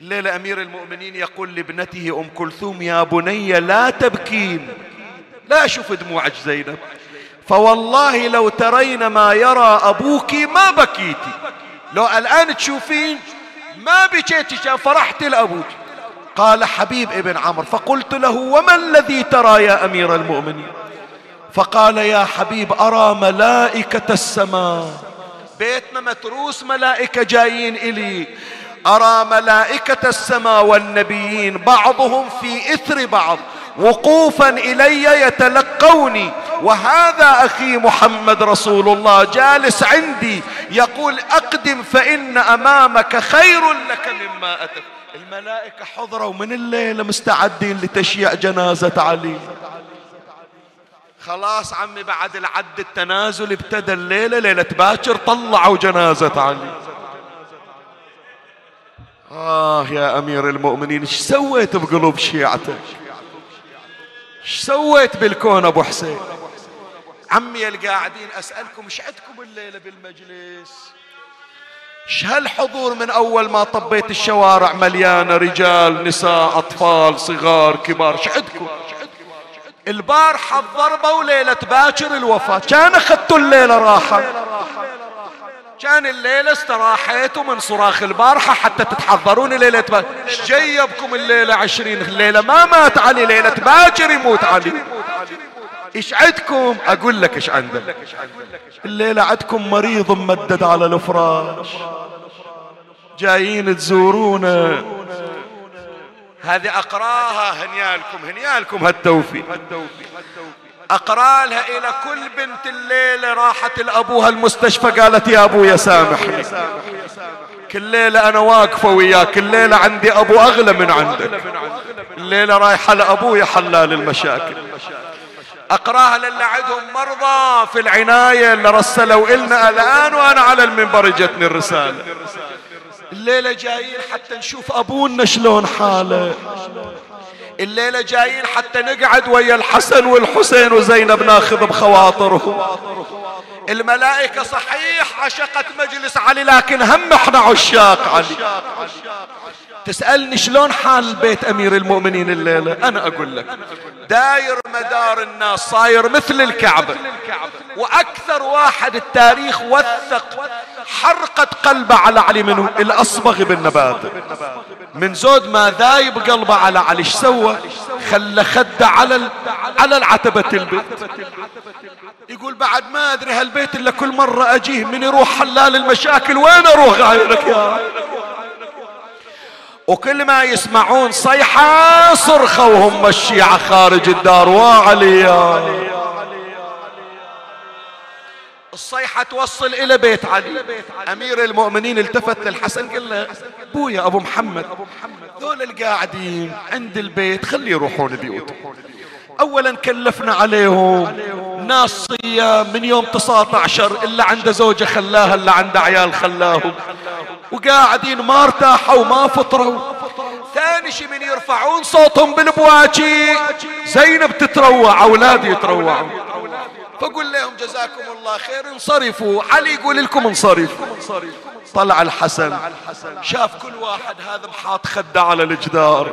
الليلة أمير المؤمنين يقول لابنته أم كلثوم يا بني لا تبكين لا أشوف دموعك زينب فوالله لو ترين ما يرى أبوك ما بكيتي لو الآن تشوفين ما بكيتي فرحت لأبوك. قال حبيب ابن عمرو فقلت له وما الذي ترى يا أمير المؤمنين؟ فقال يا حبيب أرى ملائكة السماء. بيتنا متروس ملائكة جايين إلي. أرى ملائكة السماء والنبيين بعضهم في إثر بعض وقوفا إلي يتلقوني. وهذا أخي محمد رسول الله جالس عندي يقول أقدم فإن أمامك خير لك مما أتت الملائكة حضروا من الليلة مستعدين لتشييع جنازة علي. خلاص عمي بعد العد التنازل ابتدى الليلة ليلة باكر طلعوا جنازة علي. آه يا أمير المؤمنين إيش سويت بقلوب شيعتك؟ إيش سويت بالكون أبو حسين؟ عمي القاعدين أسألكم إيش عندكم الليلة بالمجلس؟ هالحضور من أول ما طبيت الشوارع مليانة رجال نساء أطفال صغار كبار شعدكم البارحة الضربة وليلة باكر الوفاة كان أخذتوا الليلة راحة. كان الليلة استراحيتوا من صراخ البارحة حتى تتحضرون ليلة جيبكم الليلة عشرين؟ الليلة ما مات علي ليلة باكر يموت علي. إيش عندكم؟ أقول لك إيش عندك الليلة عندكم مريض ممدد على الفراش. جايين تزورونا. هذه أقراها هنيالكم هنيالكم هالتوفيق. اقرا لها إلى كل بنت الليلة راحت لأبوها المستشفى قالت يا ابويا سامحني كل ليلة أنا واقفة وياك كل ليلة عندي أبو أغلى من عندك. الليلة رايحة لابويا حلال المشاكل. أقراها للي عندهم مرضى في العناية اللي رسلوا إلنا الآن وأنا على المنبر جتني الرسالة. الليلة جايين حتى نشوف أبونا شلون حاله. الليلة جايين حتى نقعد ويا الحسن والحسين وزينب ناخذ بخواطرهم الملائكة صحيح عشقت مجلس علي لكن هم إحنا عشاق علي. تسألني شلون حال بيت أمير المؤمنين الليلة؟ أنا أقول لك داير مدار الناس صاير مثل الكعبة. وأكثر واحد التاريخ وثق حرقت قلبه على علي منه الأصبغ بن نبات. من زود ما ذايب قلبه على علي إيش سوى؟ خلى خده على على العتبة البيت. يقول بعد ما أدري هالبيت إلا كل مرة أجيه من يروح حلال المشاكل وين أروح؟ غيرك يا وكل ما يسمعون صيحة صرخة وهم الشيعة خارج الدار وعلي الصيحة توصل إلى بيت علي. أمير المؤمنين التفت للحسن قال له بويا أبو محمد ذول القاعدين عند البيت خلي يروحون بيوتهم. أولا كلفنا عليهم ناس صيام من يوم 19 إلا عنده زوجة خلاها إلا عنده عيال خلاهم. وقاعدين ما ارتاحوا وما فطروا. ثاني شي من يرفعون صوتهم بالبواكي زينب تتروع أولادي يتروعوا فقل لهم جزاكم الله خير انصرفوا. علي يقول لكم انصرفوا طلع الحسن. شاف كل واحد هذا محاط خده على الجدار.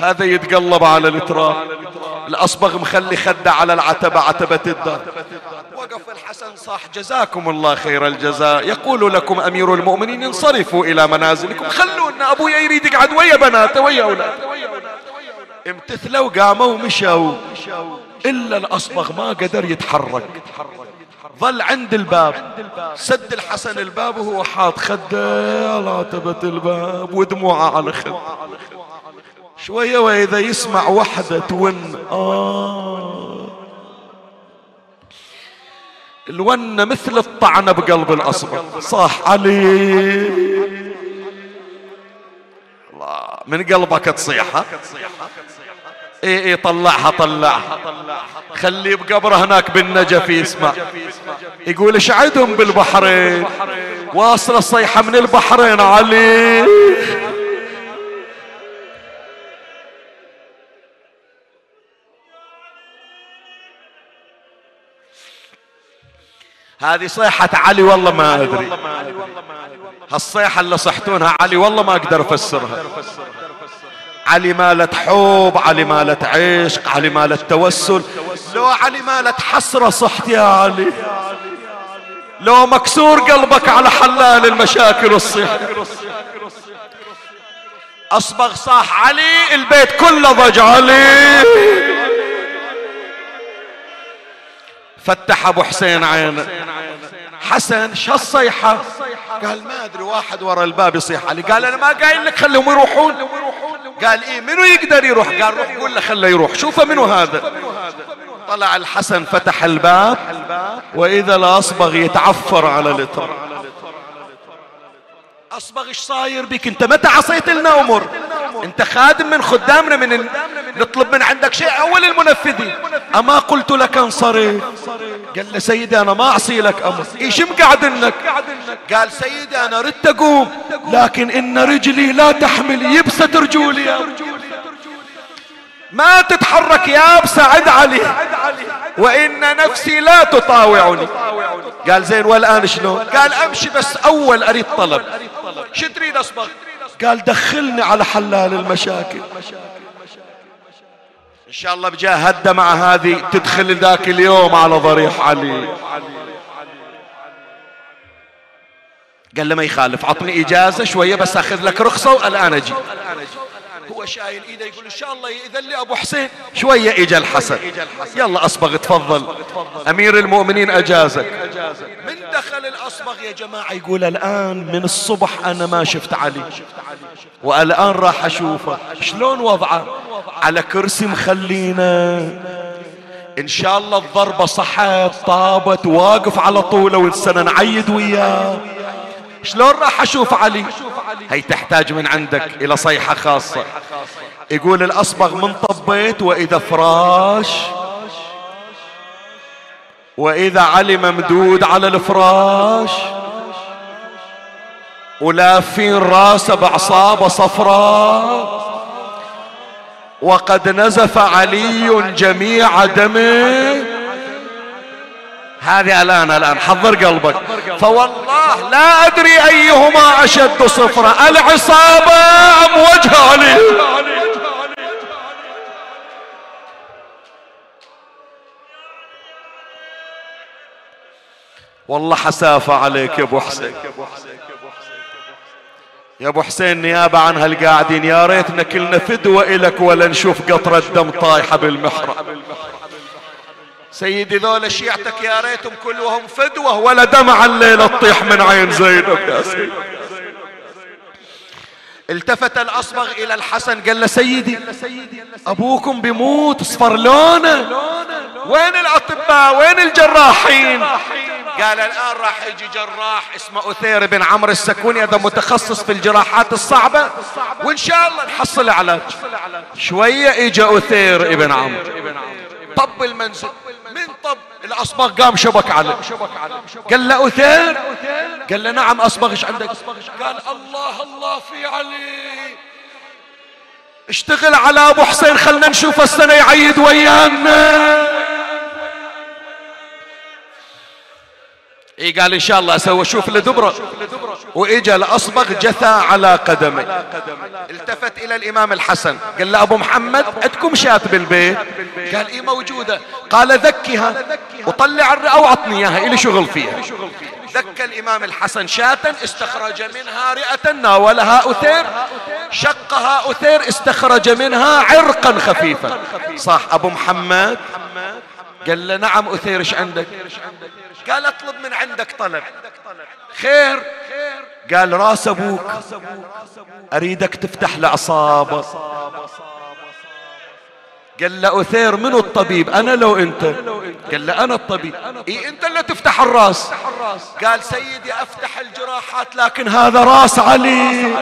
هذا يتقلب على التراب الأصبغ مخلي خده على العتبة عتبة الدار. وقف الحسن صح جزاكم الله خير الجزاء. يقول لكم أمير المؤمنين انصرفوا إلى منازلكم. خلونا أبويا يريد يقعد ويا بناته ويا أولاده. امتثلوا قاموا ومشوا. إلا الأصبغ ما قدر يتحرك. ظل عند الباب. سد الحسن الباب وهو حاط خده على عتبة الباب ودموعه على خد شوية وإذا يسمع وحدة تون. آه. الونة مثل الطعنة بقلب الأصبغ. صاح علي. الله من قلبك تصيح اي اي طلعها طلعها. خليه بقبره هناك بالنجف يسمع. يقول إيش عندهم بالبحرين؟ واصل الصيحة من البحرين علي. هذه صيحة علي والله ما أدري. هالصيحة اللي صحتونها علي والله ما أقدر أفسرها. علي مالت حب علي مالت عشق علي مالت توسل. لو علي مالت حسرة صحت يا علي. لو مكسور قلبك على حلال المشاكل والصيح أصبغ صاح علي البيت كله ضج علي. فتح أبو حسين عينه. حسن شو الصيحة؟ قال ما أدري واحد ورا الباب يصيح علي. قال أنا ما قايل لك خليهم يروحون. قال إيه منو يقدر يروح؟ قال روح قول له خله يروح. شوفه منو هذا. طلع الحسن فتح الباب وإذا الاصبغ يتعفر على الاتر أصبغ إيش صاير بك؟ أنت متى عصيت لنا أمر أنت خادم من خدامنا من ال... نطلب من عندك شيء؟ أول المنفذين. أما قلت لك انصرف قال له سيدي أنا ما أعصي لك أمر. إيش مقعدنك قال سيدي أنا ردت أقوم. لكن إن رجلي لا تحمل يبست رجولي ما تتحرك يا ابسة عد علي. وإن نفسي لا تطاوعني. قال زين والآن شلون؟ قال أمشي بس أول أريد طلب. شو تريد أصبغ؟ قال دخلني على حلال المشاكل. إن شاء الله بجاه هدى مع هذه تدخل ذاك اليوم على ضريح علي. قال له ما يخالف عطني إجازة شوية بس أخذ لك رخصة والآن أجي. هو شايل إيده يقول إن شاء الله يأذن لي أبو حسين. شوية إجا الحسن. يلا أصبغ تفضل. أمير المؤمنين أجازك. من دخل الأصبغ يا جماعة يقول الآن من الصبح أنا ما شفت علي. والآن راح أشوفه. شلون وضعه؟ على كرسي مخلينا إن شاء الله الضربة صحت طابت واقف على طوله والسنة نعيد وياه. شلون راح أشوف علي؟ هي تحتاج من عندك إلى صيحة خاصة. يقول الأصبغ من طبيت وإذا فراش وإذا علي ممدود على الفراش ولافين راسه بعصابة صفراء وقد نزف علي جميع دمه هذه الآن الآن حضر قلبك. فوالله لا أدري أيهما أشد صفرة العصابة أم وجه علي؟ والله حسافة عليك يا أبو حسين. يا أبو حسين نيابة عن هالقاعدين يا ريتنا كلنا فدوة إلك ولا نشوف قطرة دم طايحة بالمحراب سيدي ذولا شيعتك يا ريتهم كلهم فدوة ولا دمع الليلة تطيح من عين زينب يا سيدي. التفت الأصبغ إلى الحسن قال له سيدي أبوكم بيموت اصفر لونه. وين الأطباء؟ وين الجراحين؟ قال الآن راح يجي جراح اسمه أثير بن عمرو السكوني هذا متخصص في الجراحات الصعبة. وإن شاء الله نحصل علاج شوية إجا أثير ابن عمرو. طب المنزل. من طب. الاصبغ قام شبك عليه قال له أثير. قال له نعم اصبغ إيش عندك؟ قال الله الله في علي. اشتغل على أبو حسين خلنا نشوف السنة يعيد ويانا. إي قال إن شاء الله أسوي أشوف لدبره وإجا الأصبغ جثى على قدمي. التفت إلى الإمام الحسن. قال له أبو محمد عندكم شاة بالبيت؟ قال إي موجودة. قال ذكها. وطلع أو عطني إياها إلي شغل فيها. ذك الإمام الحسن شاة استخرج منها رئة ناولها أثير. شقها أثير استخرج منها عرقا خفيفا. صح أبو محمد. قال له نعم أثير إيش عندك؟ قال اطلب من عندك طلب. خير؟ قال راس أبوك. أريدك تفتح له قال له أثير منو الطبيب؟ أنا لو أنت. قال له أنا الطبيب. إيه أنت اللي تفتح الراس. قال سيدي أفتح الجراحات لكن هذا راس علي.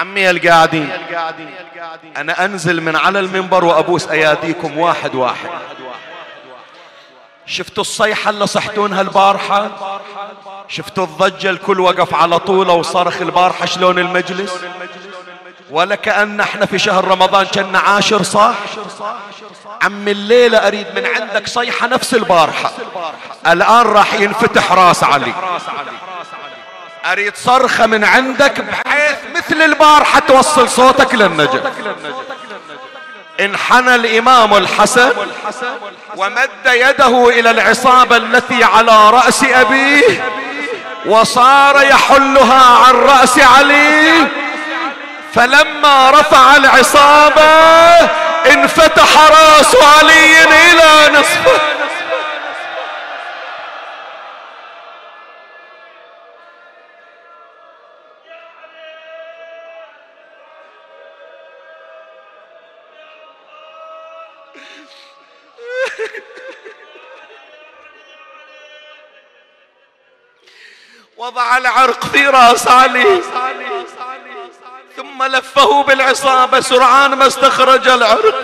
عمي القاعدين. أنا أنزل من على المنبر وأبوس أياديكم واحد واحد. شفتوا الصيحة اللي صحتونها البارحة؟ شفتوا الضجة الكل وقف على طوله وصرخ البارحة شلون المجلس؟ ولا كأن إحنا في شهر رمضان كنا عاشر صح؟ عم الليلة أريد من عندك صيحة نفس البارحة. الآن راح ينفتح راس علي. أريد صرخة من عندك بحيث مثل البارحة توصل صوتك للنجم. انحنى الإمام الحسن ومد يده إلى العصابة التي على رأس أبيه وصار يحلها عن رأس علي. فلما رفع العصابة انفتح رأس علي إلى نصفه. وضع العرق في راس علي. ثم لفه بالعصابة سرعان ما استخرج العرق.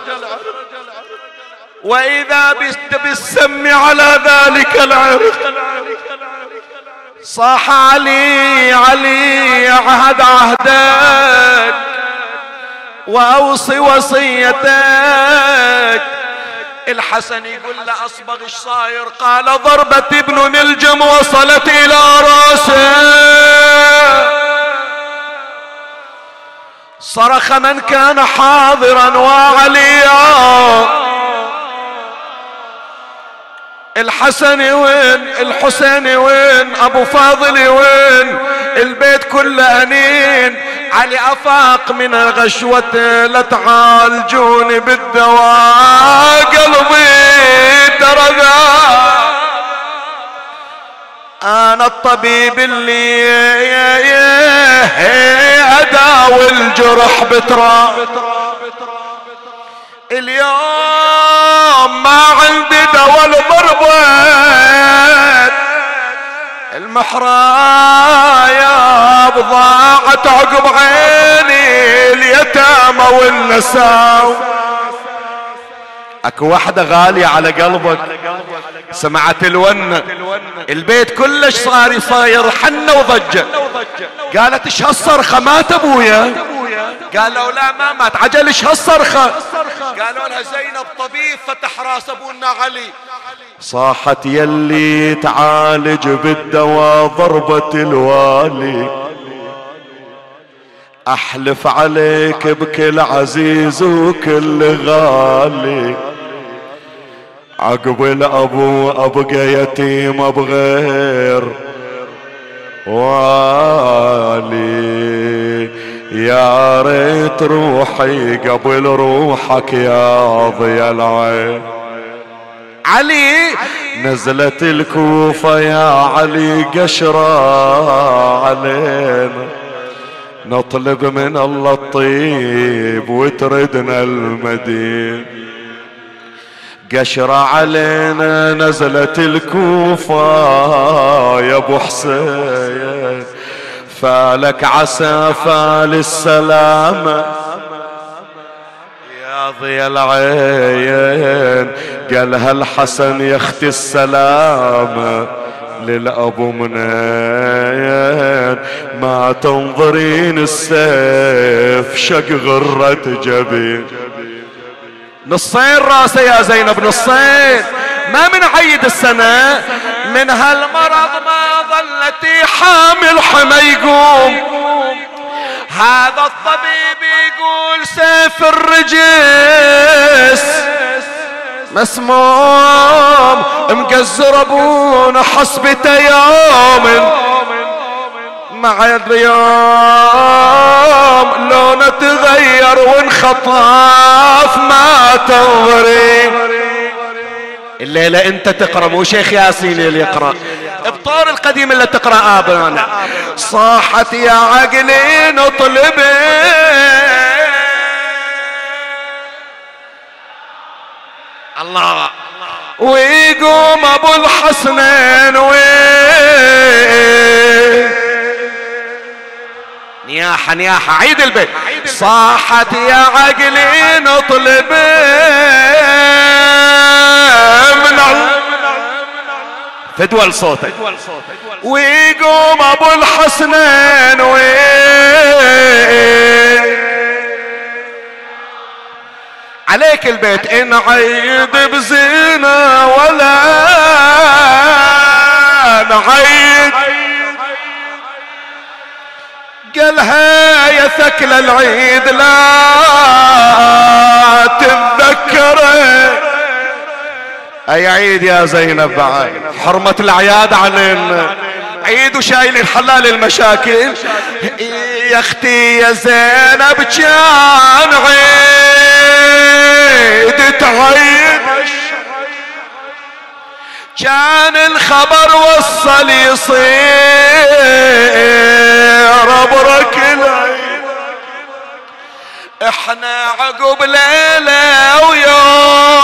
وإذا بالسم على ذلك العرق. صاح علي علي عهد عهدك. وأوصي وصيتك. الحسن يقول له أصبغ إيش صاير؟ قال ضربة ابن نلجم وصلت إلى رأسه. صرخ من كان حاضرا وعليا. الحسن وين؟ الحسين وين؟ أبو فاضل وين؟ البيت كله أنين. علي أفاق من الغشوة لا تعالجوني بالدواء. قلبي ترى أنا الطبيب اللي أداوي الجرح بتراب اليوم ما عندي دواء ضربة المحرايا بضاعت عقب عيني اليتامى والنساو اكو واحدة غالية على قلبك. سمعت الونة البيت كلش صار يصاير حنة وضجة. قالت إيش هالصرخة؟ مات أبويا. قالوا لا ما مات. عجل إيش هالصرخة؟ قالوا لها زينب طبيب فتح راس أبونا علي صاحت يلي تعالج بالدواء ضربة الوالي. أحلف عليك بكل عزيز وكل غالي. عقب الابو أبقى يتيم بغير والي. يا ريت روحي قبل روحك يا ضيا العين. علي نزلت الكوفة يا علي قشرة علينا. نطلب من الله الطيب وتردنا المدينة قشرة علينا نزلت الكوفة يا أبو حسين. فالك عسى فال السلامة يا ضي العين قالها الحسن يا أختي السلامة للأبو منين؟ ما تنظرين السيف شق غرة جبين. نصين راسه يا زينب نصين. ما من عيد السنة من هالمرض ما ظلتي حامل حما يقوم. هذا الطبيب يقول سيف الرجس. مسموم مقزر أبونا حسبته يوم مع اليوم لونه تغير وانخطف ما تنظري. الليلة انت تقرأ مو شيخ ياسين اللي يقرأ. ابطار القديم اللي تقرأ آبانا. صاحت يا عقلي نطلبي الله. ويقوم أبو الحسنين وين نياحة نياحة عيد البيت. صاحت يا عقلي نطلب من فدوى صوتك ويقوم أبو الحسنين عليك البيت إن عيد بزينة ولا نعيد. قالها يا ثكل العيد لا تتذكره أي عيد يا زينب بعد؟ حرمة الأعياد علينا عيد وشايل الحلال المشاكل. يا أختي يا زينب كان عيد تعيد. كان الخبر وصل يصير برك إحنا عقب ليلة ويوم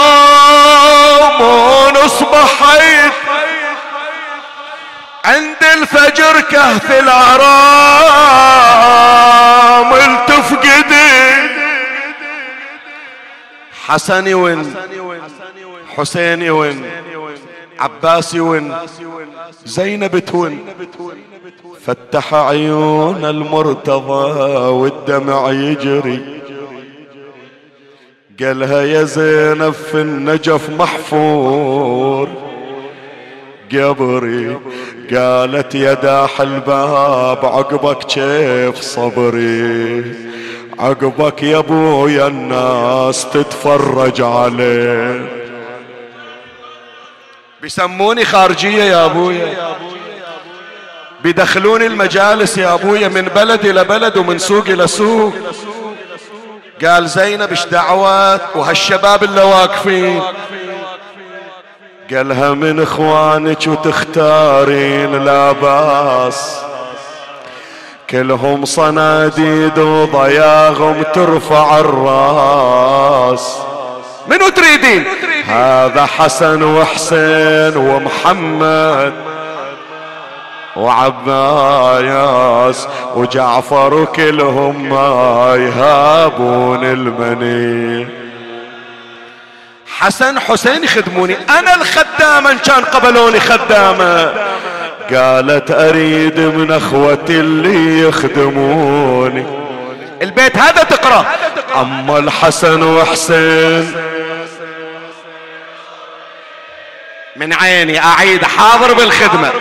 ونصبح عند الفجر كهف الأرام التفقدي حسني وين حسيني وين عباسي ون زينب تون فتح عيون المرتضى والدمع يجري. قالها يا زينب في النجف محفور. قبري قالت يا داح الباب عقبك كيف صبري؟ عقبك يا ابويا الناس تتفرج عليه. بيسموني خارجية يا أبويا. بيدخلوني المجالس يا أبويا من بلد إلى بلد ومن سوق إلى سوق. قال زينب إيش دعوات؟ وهالشباب اللي واقفين. قالها من إخوانك وتختارين لا بأس. كلهم صناديد وضياغهم ترفع الرأس. منو تريدين هذا حسن وحسين ومحمد وعباياس وجعفر كلهم ما يهابون المني. حسن حسين يخدموني أنا الخدامة إن كان قبلوني خدامة. قالت أريد من أخوتي اللي يخدموني. البيت هذا تقرأ. أما الحسن وحسين. من عيني أعيد حاضر بالخدمة.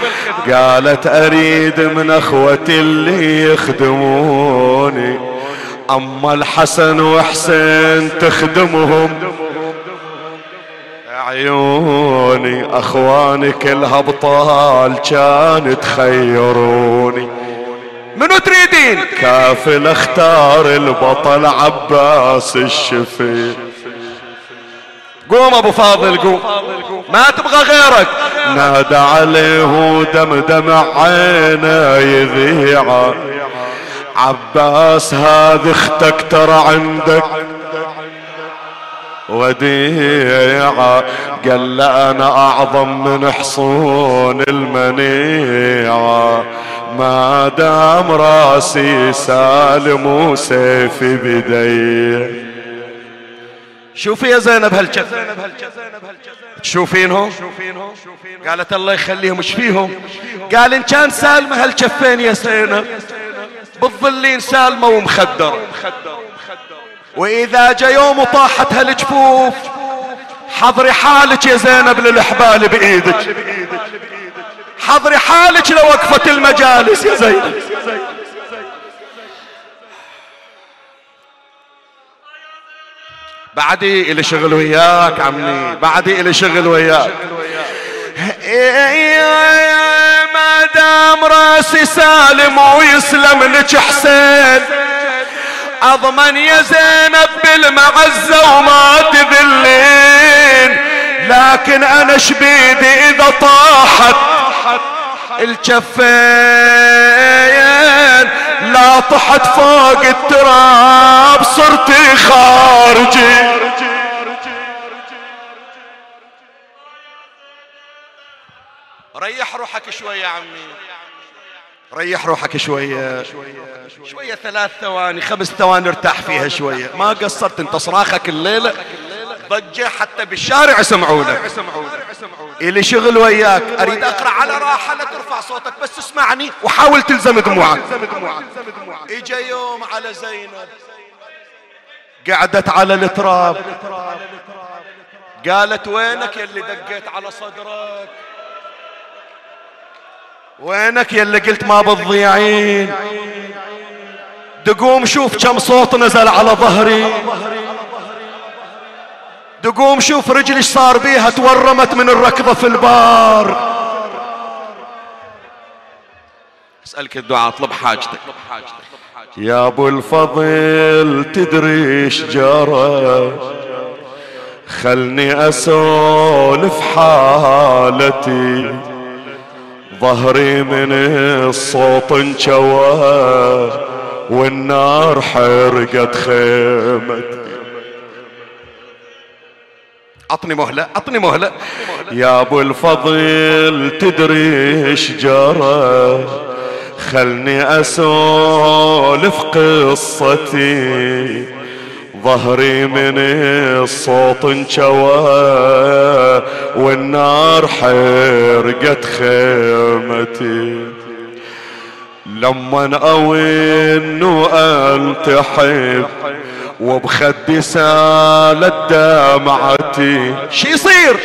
قالت أريد من أخوتي اللي يخدموني. أما الحسن وحسين تخدمهم. عيوني اخواني كلها ابطال كان تخيروني. منو تريدين؟ كافل اختار البطل عباس الشفيق. قوم أبو فاضل قوم. ما تبغى غيرك. نادى عليه دمدم عينه يذيع. عباس هذه أختك ترى عندك. وديعة قال لا أنا أعظم من حصون المنيعة ما دام راسي سالم وسيفي بدي شوفي يا زينب هالجف تشوفينهم قالت الله يخليهم إيش فيهم؟ قال إن كان سالمة هالجفين يا زينب؟ بالظلين سالمة ومخدرة. وإذا جا يوم وطاحت هالجفوف حضري حالك يا زينب للحبال بإيدك. حضري حالك لوقفة المجالس يا زينب بعدي الي شغل وياك عمي. بعدي الي شغل وياك. ما دام راسي سالم ويسلم لك حسين. أضمن يا زينب بالمعزة وما تذلين. لكن أنا شبيدي إذا طاحت الجفين لا طحت فوق التراب صرتي خارجي. ريح روحك شوية يا عمي. ريح روحك شوية. شوية ثلاث ثواني خمس ثواني ارتاح فيها شوية. ما قصرت انت صراخك الليلة. ضجة حتى بالشارع يسمعونك اللي شغل وياك. أريد أقرأ على راحة لا ترفع صوتك بس اسمعني وحاول تلزم دموعك. إجا يوم على زينب. قعدت على التراب. قالت وينك يا اللي دقيت على صدرك؟ وينك يا اللي قلت ما بتضيعين؟ دقوم شوف كم صوت نزل على ظهري. دقوم شوف رجلي صار بيها تورمت من الركضة في البار. أسألك الدعاء اطلب حاجتك. يا أبو الفضل تدري إيش جرى خلني أسولف حالتي. ظهري من الصوت انشوى والنار حرقت خيمتي. عطني مهلة عطني مهلة. يا أبو الفضل تدري إيش جرى؟ خلني أسولف قصتي. ظهري من الصوت انشوى والنار حرقت خيمتي. لما اوين والتحب وبخدي سالت دمعتي شي يصير؟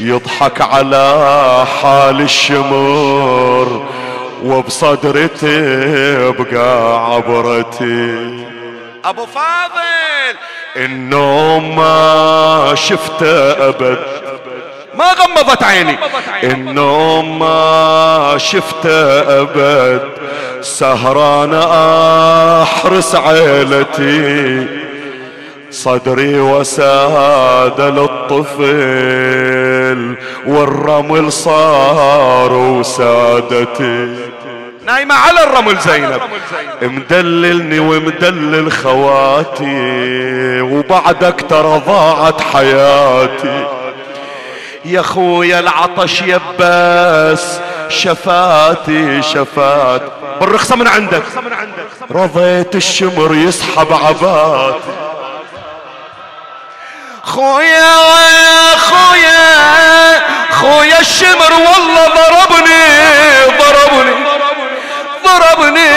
يضحك على حال الشمر وبصدري تبقى عبرتي. أبو فاضل! النوم ما شفته أبد. ما غمضت عيني. النوم ما شفته أبد. سهران أحرس عيلتي. صدري وساد للطفل والرمل صار وسادتي. نايمة على الرمل زينب. مدللني ومدلل خواتي وبعدك ترى ضاعت حياتي. يا خويا العطش يباس شفاتي شفات. بالرخصة من عندك. رضيت الشمر يسحب عباتي. خويا خويا خويا الشمر والله ضربني ضربني ضربني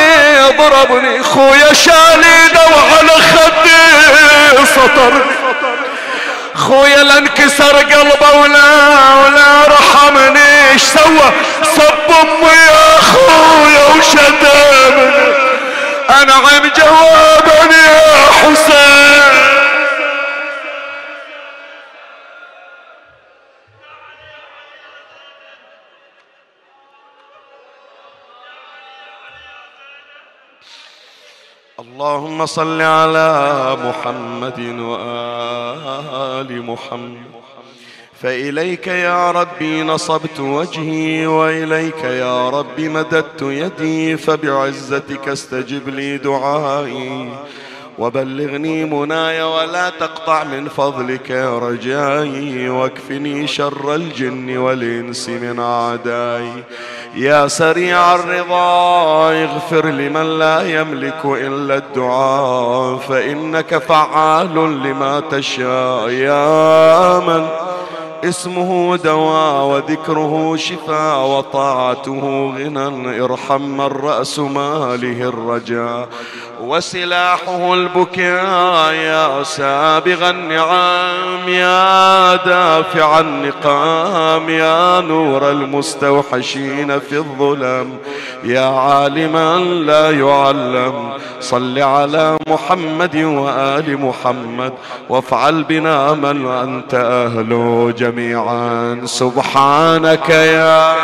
ضربني. خويا شالي دو على خدي سطرني. خويا لانكسر قلبه ولا ولا رحمني. إيش سوى؟ صب أمي يا خويا وشتمني. اللهم صل على محمد وآل محمد. فإليك يا ربي نصبت وجهي وإليك يا رب مددت يدي. فبعزتك استجب لي دعائي. وبلغني مناي ولا تقطع من فضلك. رجائي واكفني شر الجن والإنس من أعدائي. يا سريع الرضا اغفر لمن لا يملك إلا الدعاء. فإنك فعال لما تشاء. يا من اسمه دواء وذكره شفاء وطاعته غنى ارحم من رأس ماله الرجاء وسلاحه البكاء يا سابغ النعام يا دافع النقام يا نور المستوحشين في الظلم يا عالما لا يعلم صل على محمد وآل محمد وافعل بنا من أنت أهله جميعا سبحانك يا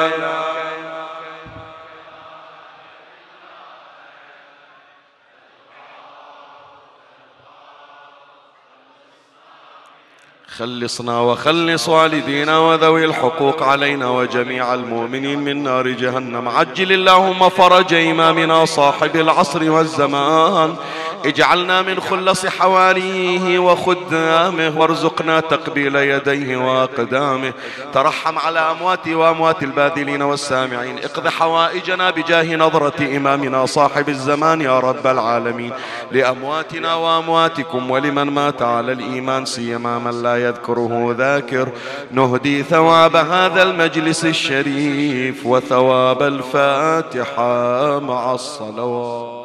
خلصنا وخلص والدينا وذوي الحقوق علينا وجميع المؤمنين من نار جهنم. عجل اللهم فرج إمامنا صاحب العصر والزمان. اجعلنا من خلص حواريه وخدامه وارزقنا تقبيل يديه وأقدامه. ترحم على امواتي وأموات الباذلين والسامعين. اقض حوائجنا بجاه نظرة إمامنا صاحب الزمان يا رب العالمين. لأمواتنا وأمواتكم ولمن مات على الإيمان سيما من لا يذكره ذاكر. نهدي ثواب هذا المجلس الشريف وثواب الفاتحة مع الصلوات.